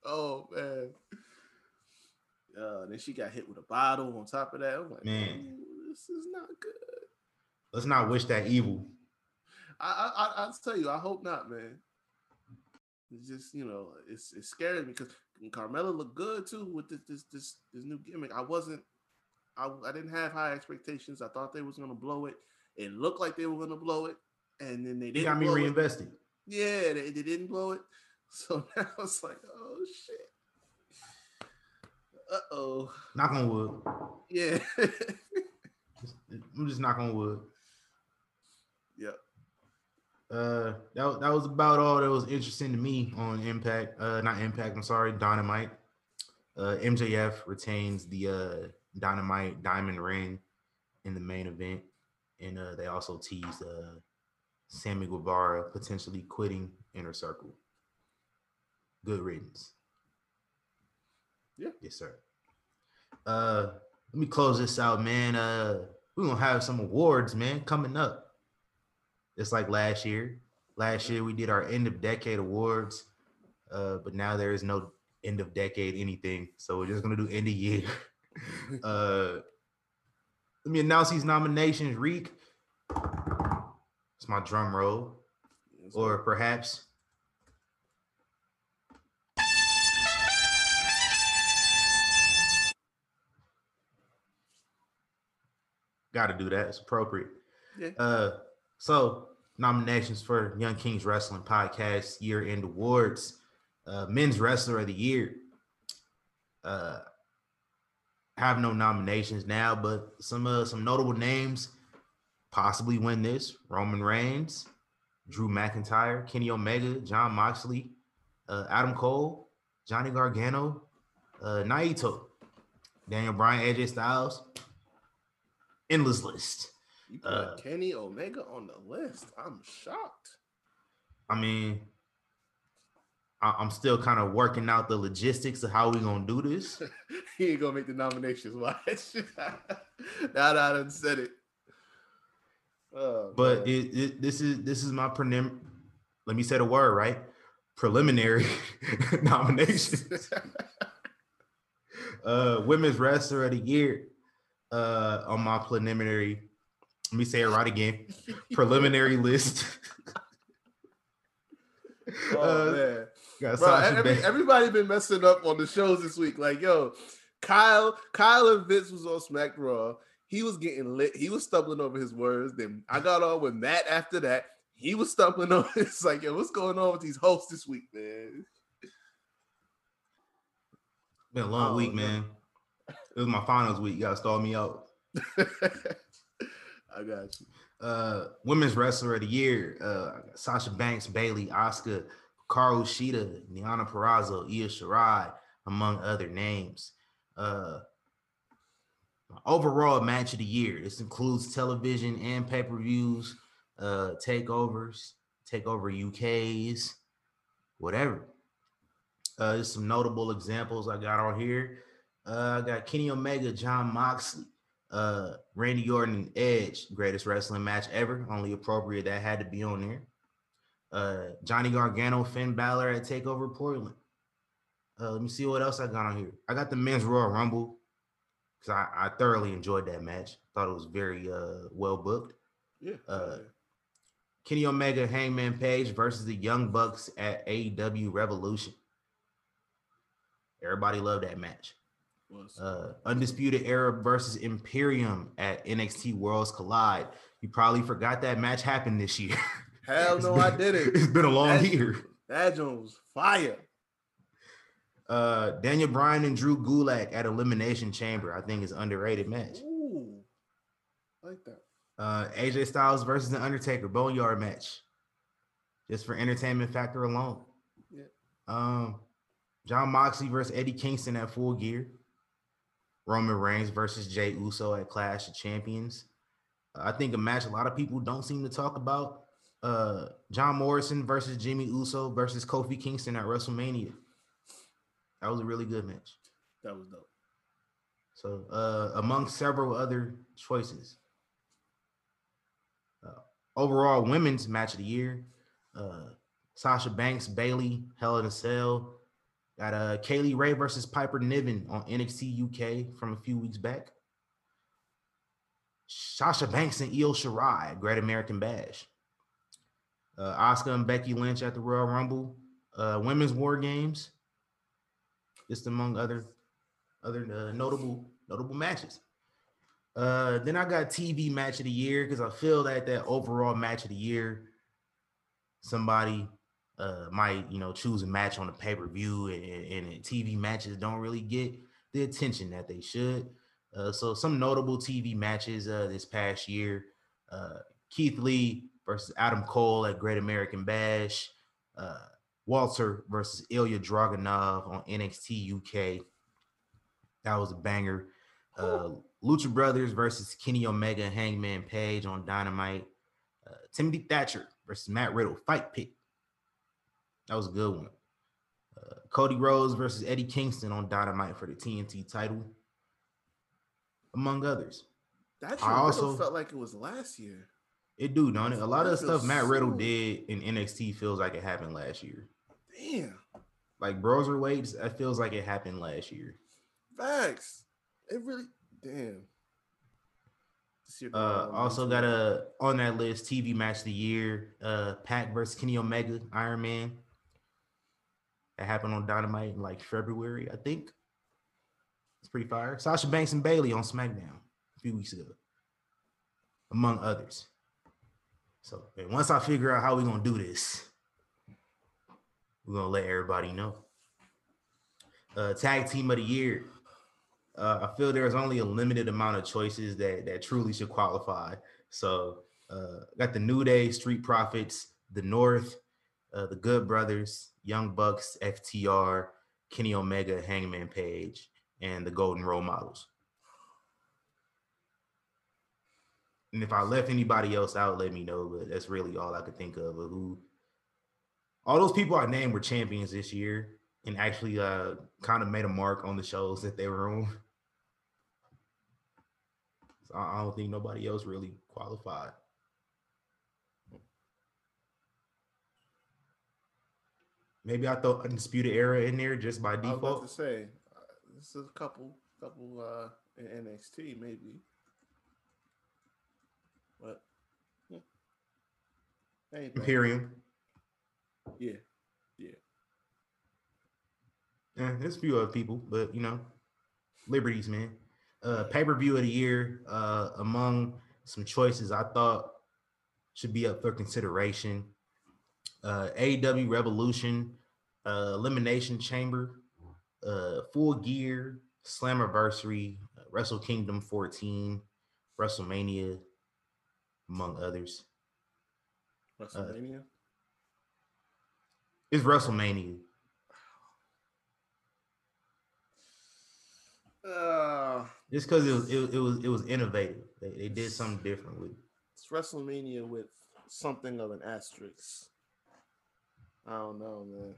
oh man. Uh, then she got hit with a bottle on top of that. I'm like, Man. This is not good. Let's not wish that evil. I, I, I I'll tell you, I hope not, man. It's just you know, it's it's scary because Carmella looked good too with this this this, this new gimmick. I wasn't, I, I didn't have high expectations. I thought they was gonna blow it. It looked like they were gonna blow it, and then they didn't. got me blow it. reinvested. Yeah, they, they didn't blow it. [LAUGHS] So now it's like, oh shit. Uh oh. Knock on wood. Yeah. [LAUGHS] I'm just knock on wood. yep. Uh, that, that was about all that was interesting to me on Impact. Uh, not Impact. I'm sorry, Dynamite. Uh, MJF retains the uh Dynamite Diamond Ring in the main event, and uh, they also teased uh Sammy Guevara potentially quitting Inner Circle. Good riddance. Yeah. Yes, sir. Uh, let me close this out, man. Uh, we're gonna have some awards, man, coming up. It's like last year. Last year we did our end of decade awards, uh, but now there is no end of decade anything. So we're just gonna do end of year. [LAUGHS] uh, let me announce these nominations. Reek, it's my drum roll, Yes, or perhaps. Got to do that. It's appropriate. Yeah. Uh, so nominations for Young Kings Wrestling Podcast Year End Awards. Uh, Men's Wrestler of the Year. Uh, have no nominations now, but some uh, some notable names possibly win this: Roman Reigns, Drew McIntyre, Kenny Omega, Jon Moxley, uh, Adam Cole, Johnny Gargano, uh, Naito, Daniel Bryan, AJ Styles. Endless list. You put uh, Kenny Omega on the list. I'm shocked. I mean, I- I'm still kind of working out the logistics of how we gonna do this. [LAUGHS] he ain't gonna make the nominations. [LAUGHS] Watch. now that I done said it. Oh, But it, it, this is this is my prelim. Let me say the word right. Preliminary [LAUGHS] nominations. uh, women's wrestler of the year. Uh, on my preliminary. Let me say it right again. Preliminary list. oh Uh, man. Bro, every, everybody been messing up on the shows this week. Like, yo, Kyle, Kyle and Vince was on Smack Raw. He was getting lit. He was stumbling over his words. Then I got on with Matt after that. He was stumbling [LAUGHS] over. It's like, yo, what's going on with these hosts this week, man? Been a long Oh, week, no. man. It was my finals week. You gotta stall me out. [LAUGHS] I got you. uh women's wrestler of the year uh sasha banks Bayley Asuka Hikaru Shida Deonna Purrazzo, io shirai among other names uh overall match of the year this includes television and pay-per-views uh takeovers takeover uk's whatever uh there's some notable examples i got on here uh i got kenny omega Jon Moxley uh Randy Orton and Edge, greatest wrestling match ever. Only appropriate that had to be on there. Uh Johnny Gargano, Finn Balor at Takeover Portland. Uh, let me see what else I got on here. I got the men's Royal Rumble because I, I thoroughly enjoyed that match. Thought it was very uh well booked. Yeah. Uh, Kenny Omega, Hangman Page versus the Young Bucks at AEW Revolution. Everybody loved that match was. uh, Undisputed Era versus Imperium at NXT Worlds Collide. You probably forgot that match happened this year. [LAUGHS] Hell no, been- I didn't. It's been a long That- year. That joint was fire. Uh, Daniel Bryan and Drew Gulak at Elimination Chamber. I think is underrated match. Ooh, I like that. Uh, AJ Styles versus the Undertaker Boneyard match. Just for entertainment factor alone. Yeah. Um, Jon Moxley versus Eddie Kingston at Full Gear. Roman Reigns versus Jey Uso at Clash of Champions. Uh, I think a match a lot of people don't seem to talk about. Uh, John Morrison versus Jimmy Uso versus Kofi Kingston at WrestleMania. That was a really good match. That was dope. So, uh, among several other choices, uh, overall women's match of the year, uh, Sasha Banks, Bayley, Hell in a Cell. Got uh, Kay Lee Ray versus Piper Niven on NXT UK from a few weeks back. Sasha Banks and Io Shirai, at Great American Bash. Uh, Asuka and Becky Lynch at the Royal Rumble. Uh, women's War Games. Just among other other uh, notable notable matches. Uh, then I got TV match of the year because I feel that that overall match of the year, somebody uh, might you know choose a match on the pay per view, and, and TV matches don't really get the attention that they should. Uh, so some notable TV matches uh, this past year: uh, Keith Lee versus Adam Cole at Great American Bash, uh, Walter versus Ilya Dragunov on NXT UK. That was a banger. Uh, Lucha Brothers versus Kenny Omega and Hangman Page on Dynamite. Uh, Timothy Thatcher versus Matt Riddle fight pit. That was a good one. Uh, Cody Rhodes versus Eddie Kingston on Dynamite for the TNT title, among others. That I also also- felt like it was last year. It do, don't it? A lot of the That feels stuff Matt Riddle so- did in NXT feels like it happened last year. Damn, Like Broserweights, that feels like it happened last year. facts. It really, damn. Uh, also got a on that list TV match of the year, uh, Pac versus Kenny Omega, Iron Man. That happened on Dynamite in like February, I think. It's pretty fire. Sasha Banks and Bayley on SmackDown a few weeks ago, among others. So once I figure out how we're gonna do this, we're gonna let everybody know. Uh, tag team of the year. Uh, I feel there's only a limited amount of choices that that truly should qualify. So uh, got the New Day, Street Profits, the North, uh, the Good Brothers, Young Bucks, FTR, Kenny Omega, Hangman Page, and the Golden Role Models. And if I left anybody else out, let me know. But that's really all I could think of. of who all those people I named were champions this year and actually uh kind of made a mark on the shows that they were on. So I don't think nobody else really qualified. Maybe I throw undisputed era in there just by I was about to say, uh, this is a couple, couple uh, in NXT maybe, but yeah. Ain't. Imperium. Yeah, yeah. Yeah, there's a few other people, but you know, Liberties, man. Uh pay per view of the year, uh, among some choices I thought should be up for consideration. Uh AEW Revolution, uh Elimination Chamber, uh Full Gear, Slammiversary, uh, Wrestle Kingdom 14, WrestleMania, among others. WrestleMania. It's WrestleMania. Uh, Just because it was, it, it was it was innovative. They, they did something different with it. it's WrestleMania with something of an asterisk. I don't know, man.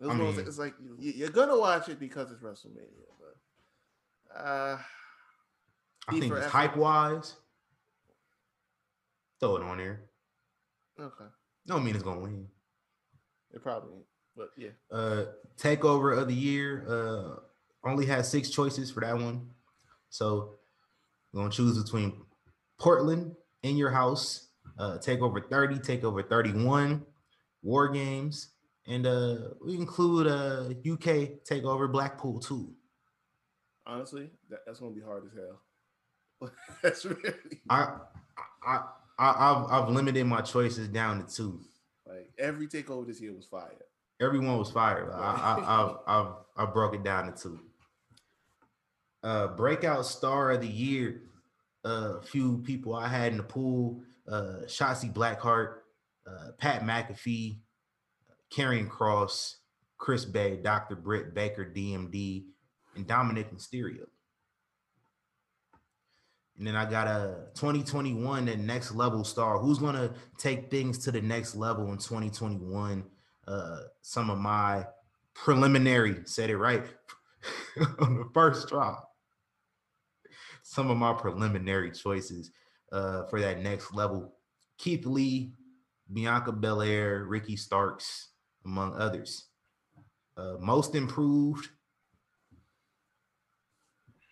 It's, I one of those- mean- it's like you, you're gonna watch it because it's WrestleMania, but uh, I think it's hype wise. Throw it on there. okay, Don't mean it's gonna win. it probably ain't, but yeah. Uh takeover of the year. Uh only had six choices for that one. So we're gonna choose between Portland in your house, uh takeover 30, takeover 31, war games, and uh we include uh UK takeover Blackpool too. Honestly, that, that's gonna be hard as hell. [LAUGHS] that's really I I I I've, I've limited my choices down to two. like every takeover this year was fire. Everyone was fired. I, I, I've, I've, I broke it down to two. Uh, breakout star of the year. A few people I had in the pool: uh, Shotzi Blackheart, uh, Pat McAfee, Karrion Kross, Chris Bey, Dr. Britt Baker, DMD, and Dominik Mysterio. And then I got a 2021 the next level star. Who's gonna take things to the next level in 2021? uh some of my preliminary said it right [LAUGHS] on the first try some of my preliminary choices uh, for that next level. Keith Lee, Bianca Belair, Ricky Starks, among others. Uh, most improved.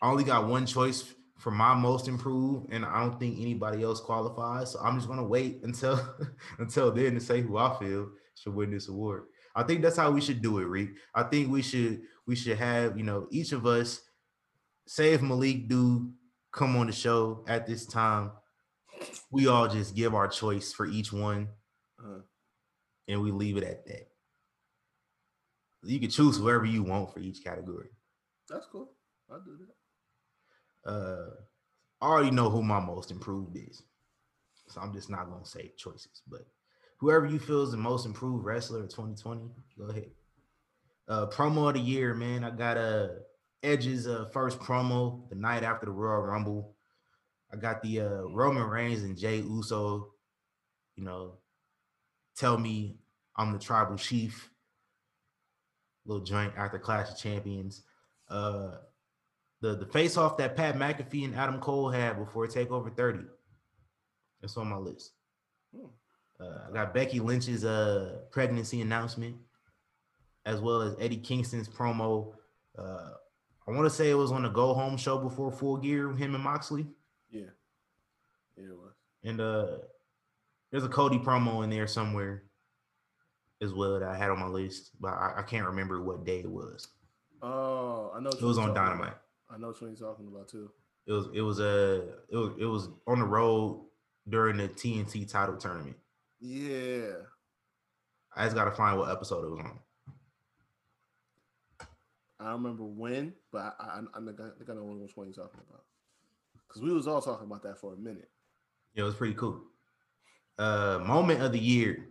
I only got one choice for my most improved, and I don't think anybody else qualifies. So I'm just gonna wait until [LAUGHS] until then to say who I feel should win this award. I think that's how we should do it, Reek. I think we should we should have you know each of us say if Malik do come on the show at this time, we all just give our choice for each one, Uh-huh. and we leave it at that. You can choose whoever you want for each category. That's cool. I'll do that. Uh, I already know who my most improved is, so I'm just not gonna say choices. But whoever you feel is the most improved wrestler of 2020, go ahead. Uh, promo of the year, man. I got uh Edge's uh, first promo the night after the Royal Rumble. I got the uh, Roman Reigns and Jey Uso. You know, tell me I'm the tribal chief. Little joint after Clash of Champions. Uh, the the face off that Pat McAfee and Adam Cole had before Takeover 30. That's on my list. Hmm. Uh, I got Becky Lynch's uh pregnancy announcement, as well as Eddie Kingston's promo. Uh, I want to say it was on the Go Home show before Full Gear, him and Moxley. Yeah. Yeah, it was. And uh, there's a Cody promo in there somewhere as well that I had on my list, but I, I can't remember what day it was. Oh, I know. It was on Dynamite. about. I know what you're talking about too. It was it was uh, it was it was on the road during the TNT title tournament. Yeah. I just gotta find what episode it was on. I don't remember when, but I, I, I think I know which one you're talking about. Because we was all talking about that for a minute. Yeah, it was pretty cool. Uh moment of the year.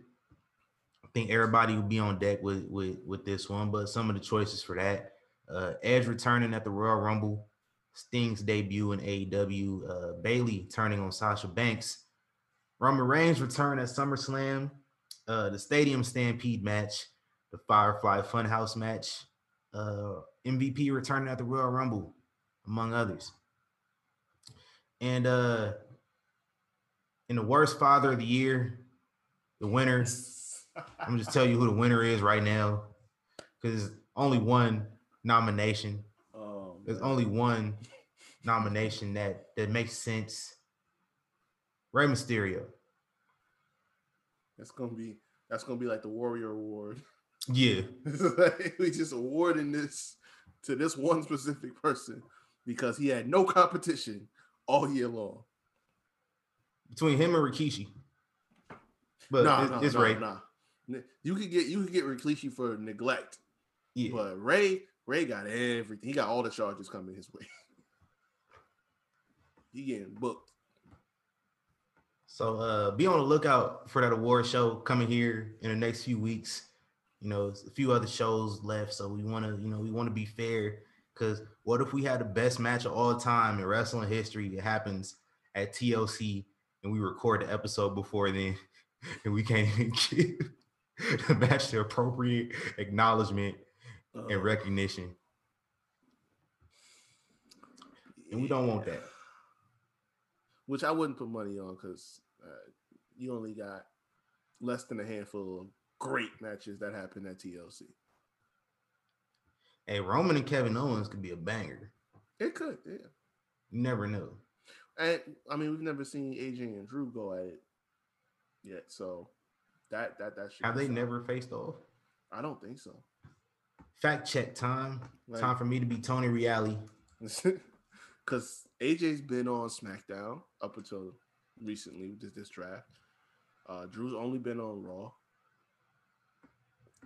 I think everybody will be on deck with with with this one, but some of the choices for that. Uh Edge returning at the Royal Rumble, Sting's debut in AEW, uh Bayley turning on Sasha Banks, Roman Reigns return at SummerSlam, uh the Stadium Stampede match, the Firefly Funhouse match, uh MVP returning at the Royal Rumble, among others. And uh in the worst father of the year, the winner. [LAUGHS] I'm gonna just tell you who the winner is right now, because only one nomination. Oh, There's only one [LAUGHS] nomination that that makes sense. Rey Mysterio. That's gonna be that's gonna be like the Warrior Award. Yeah, [LAUGHS] we just awarding this to this one specific person because he had no competition all year long. between him and Rikishi. But nah, it- nah, it's nah, Rey. nah. You could get you could get Rikishi for neglect, Yeah. but Rey Rey got everything. He got all the charges coming his way. [LAUGHS] he getting booked. So uh be on the lookout for that award show coming here in the next few weeks. You know, a few other shows left, so we want to, you know, we want to be fair. Because what if we had the best match of all time in wrestling history? It happens at TLC, and we record the episode before then, [LAUGHS] and we can't even [LAUGHS] give the match the appropriate acknowledgement Uh, and recognition, and we don't want that. Which I wouldn't put money on because uh, you only got less than a handful of great matches that happened at TLC. Hey, Roman and Kevin Owens could be a banger. It could, yeah. You never know. And I mean, we've never seen AJ and Drew go at it yet, so that that that should Have be they fun. never faced off? I don't think so. Fact check time. Like- time for me to be Tony Reali. [LAUGHS] Because AJ's been on SmackDown up until recently with this, this draft. Uh, Drew's only been on Raw,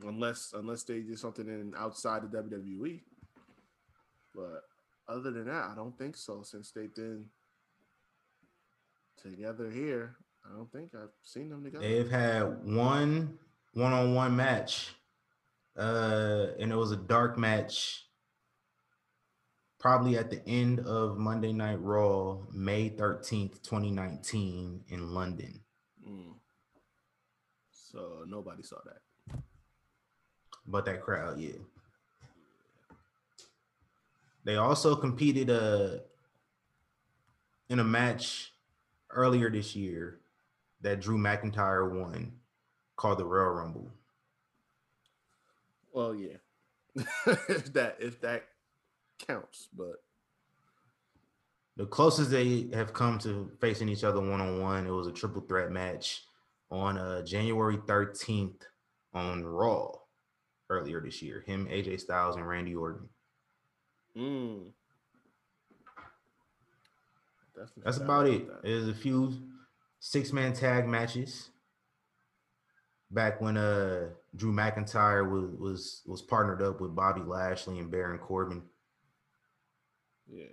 unless unless they did something in outside the WWE. But other than that, I don't think so. Since they've been together here, I don't think I've seen them together. They've had one one-on-one match, uh, and it was a dark match. Probably at the end of Monday Night Raw, May thirteenth, twenty nineteen, in London. Mm. So nobody saw that. But that crowd, yeah. They also competed uh in a match earlier this year that Drew McIntyre won called the Royal Rumble? Well, yeah. if [LAUGHS] that if that counts, but The closest they have come to facing each other one on one, it was a triple threat match on uh, January 13th on Raw earlier this year. Him, AJ Styles, and Randy Orton. mm. That's about it. that. There's a few six man tag matches back when uh Drew McIntyre was was was partnered up with Bobby Lashley and Baron Corbin. Yeah.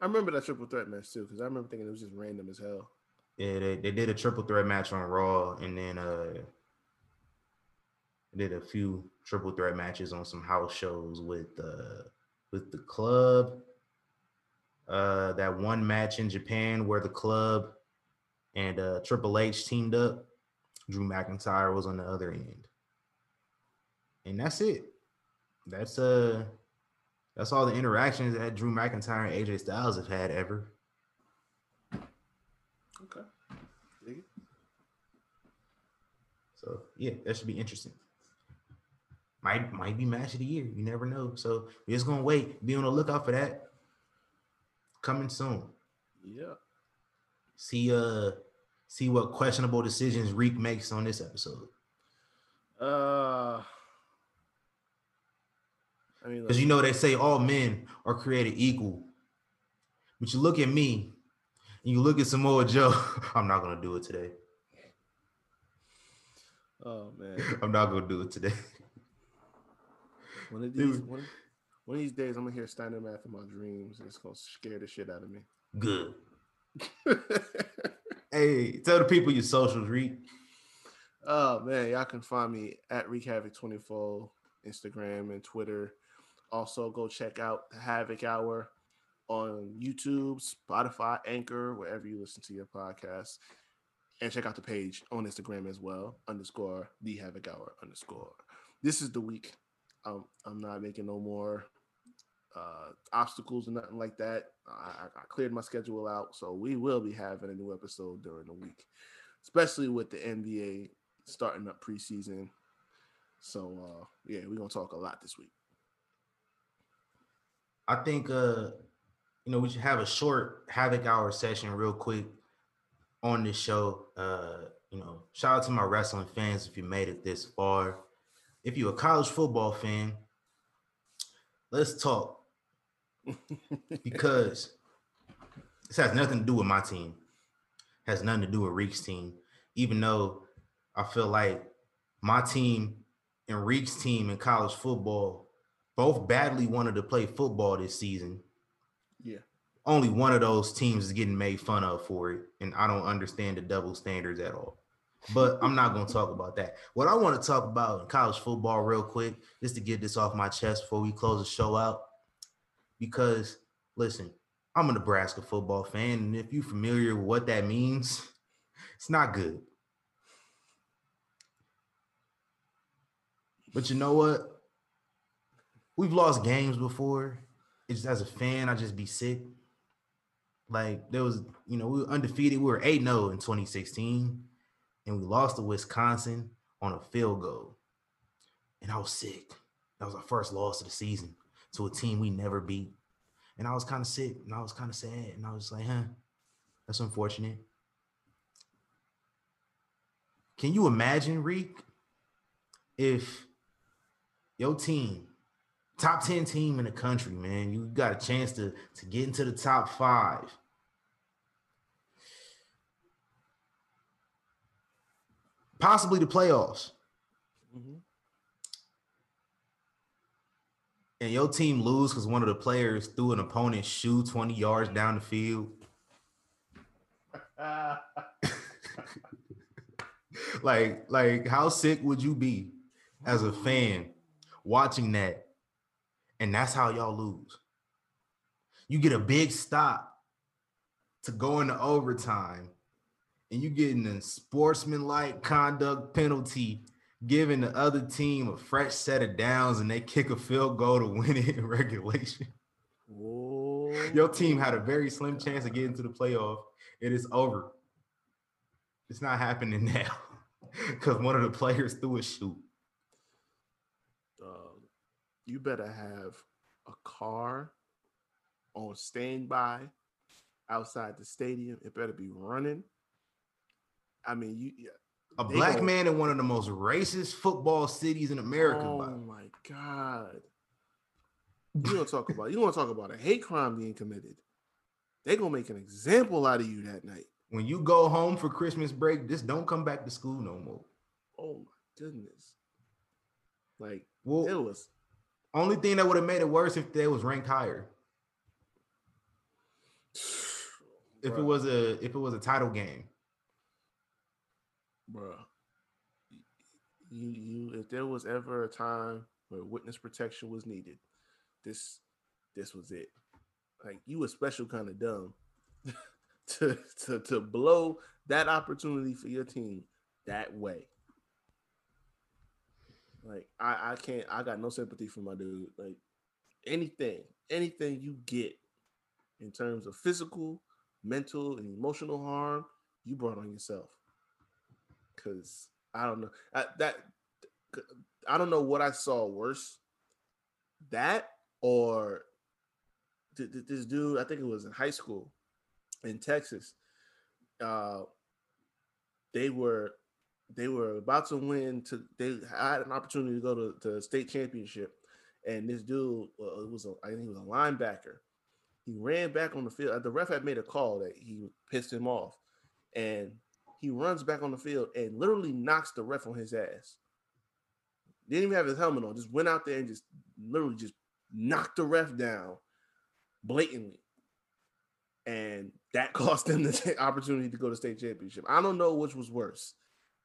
I remember that triple threat match too, because I remember thinking it was just random as hell. Yeah, they, they did a triple threat match on Raw, and then uh did a few triple threat matches on some house shows with uh with the club. Uh that one match in Japan where the club and uh Triple H teamed up. Drew McIntyre was on the other end. And that's it. That's uh that's all the interactions that Drew McIntyre and AJ Styles have had ever. Okay. So yeah, that should be interesting. Might might be match of the year. You never know. So we're just gonna wait. Be on the lookout for that. Coming soon. Yeah. See uh see what questionable decisions Reek makes on this episode. Uh I mean, Because you know they say all men are created equal. But you look at me and you look at Samoa Joe. [LAUGHS] I'm not gonna do it today. oh man, [LAUGHS] I'm not gonna do it today. [LAUGHS] one of these one, one of these days I'm gonna hear Steiner math in my dreams, and it's gonna scare the shit out of me. Good. Hey, tell the people your socials, Reek. Oh man, y'all can find me at Wreak Havoc 24, Instagram and Twitter. Also, go check out the Havoc Hour on YouTube, Spotify, Anchor, wherever you listen to your podcast. And check out the page on Instagram as well, underscore the Havoc Hour underscore. This is the week. Um, I'm not making no more uh, obstacles or nothing like that. I, I- I cleared my schedule out, so we will be having a new episode during the week, especially with the NBA starting up preseason. So uh yeah, we're gonna talk a lot this week. I think uh you know we should have a short havoc hour session real quick on this show. Uh you know, shout out to my wrestling fans if you made it this far. If you're a college football fan, let's talk [LAUGHS] because this has nothing to do with my team. Has nothing to do with Reek's team. Even though I feel like my team and Reek's team in college football both badly wanted to play football this season. Yeah. Only one of those teams is getting made fun of for it, and I don't understand the double standards at all. But I'm not going to talk about that. What I want to talk about in college football, real quick, just to get this off my chest before we close the show out, because listen, I'm a Nebraska football fan, and if you're familiar with what that means, [LAUGHS] it's not good. But you know what? We've lost games before. It's just as a fan, I just be sick. Like there was, you know, we were undefeated. We were 8 0 in 2016, and we lost to Wisconsin on a field goal. And I was sick. That was our first loss of the season to a team we never beat. And I was kind of sick and I was kind of sad. And I was like, huh, that's unfortunate. Can you imagine, Reek, if your team, top 10 team in the country, man, you got a chance to, to get into the top five. Possibly the playoffs. Mhm. And your team lose because one of the players threw an opponent's shoe 20 yards down the field. [LAUGHS] like, like, how sick would you be as a fan watching that? And that's how y'all lose. You get a big stop to go into overtime, and you getting a sportsmanlike conduct penalty, giving the other team a fresh set of downs, and they kick a field goal to [LAUGHS] win it in regulation. Whoa. Your team had a very slim chance of getting to the playoff. It is over. It's not happening [LAUGHS] now because one of the players threw a shoe. You better have a car on standby outside the stadium. It better be running. I mean, you. yeah, A black man in one of the most racist football cities in America. Oh by- my god! You gonna talk about you gonna talk about a hate crime being committed? They gonna make an example out of you that night. When you go home for Christmas break, just don't come back to school no more. Oh my goodness! Like Well, it was. Only thing that would have made it worse if they was ranked higher. If it was a if it was a title game. Bruh. You you if there was ever a time where witness protection was needed, this this was it. Like you a special kind of dumb [LAUGHS] to, to to blow that opportunity for your team that way. Like I, I can't I got no sympathy for my dude. Like anything, anything you get in terms of physical, mental, and emotional harm, you brought on yourself because I don't know I, that I don't know what I saw worse, that or th- th- this dude. I think it was in high school in Texas. Uh, they were they were about to win. To they had an opportunity to go to the state championship, and this dude uh, was a, I think he was a linebacker. He ran back on the field. The ref had made a call that he pissed him off, and he runs back on the field and literally knocks the ref on his ass. Didn't even have his helmet on, just went out there and just literally just knocked the ref down blatantly. And that [LAUGHS] cost them the [LAUGHS] opportunity to go to state championship. I don't know which was worse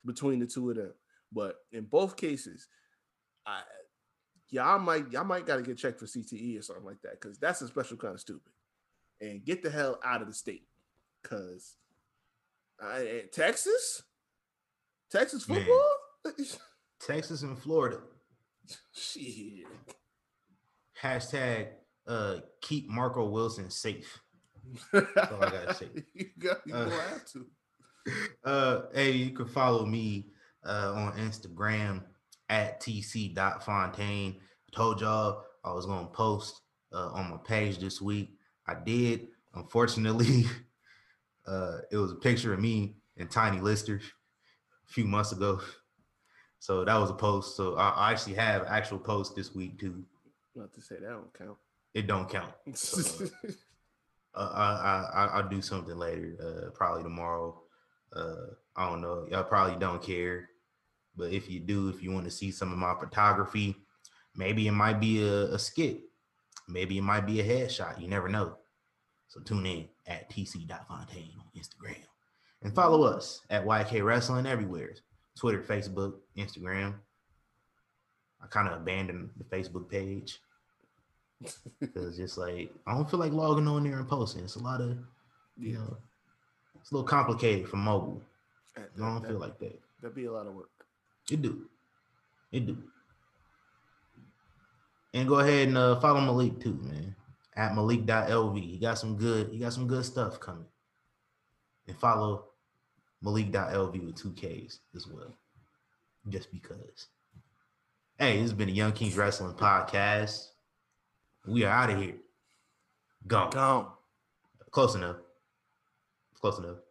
between the two of them, but in both cases, I y'all might y'all might gotta get checked for CTE or something like that because that's a special kind of stupid. And get the hell out of the state because I, eh, Texas, Texas football. [LAUGHS] Texas and Florida. Shit. Hashtag uh keep Marco Wilson safe. [LAUGHS] That's all I gotta say. you got you Uh, have to. [LAUGHS] Uh hey, you can follow me uh on Instagram at tc.fontaine. Told y'all I was gonna post uh on my page this week. I did. Unfortunately, [LAUGHS] uh it was a picture of me and Tiny Lister a few months ago. So that was a post. So I, I actually have actual post this week too. Not to say that don't count. It don't count. [LAUGHS] So, uh, I, I I- I'll do something later, uh, probably tomorrow. Uh, I don't know. Y'all probably don't care, but if you do, if you want to see some of my photography, maybe it might be a, a skit, maybe it might be a headshot. You never know. So tune in at tc.fontaine on Instagram and follow us at YK Wrestling everywhere Twitter, Facebook, Instagram. I kind of abandoned the Facebook page [LAUGHS] because just like I don't feel like logging on there and posting. It's a lot of you Yeah. know, it's a little complicated for mobile. That, I don't that, feel like that. that'd be a lot of work. It do, it do. And go ahead and uh, follow Malik too, man. At Malik.lv. He got some good, he got some good stuff coming. And follow Malik.lv with two Ks as well. Just because. Hey, this has been a Young Kings Wrestling Podcast. We are out of here. Gone. Gone. Close enough. Close enough.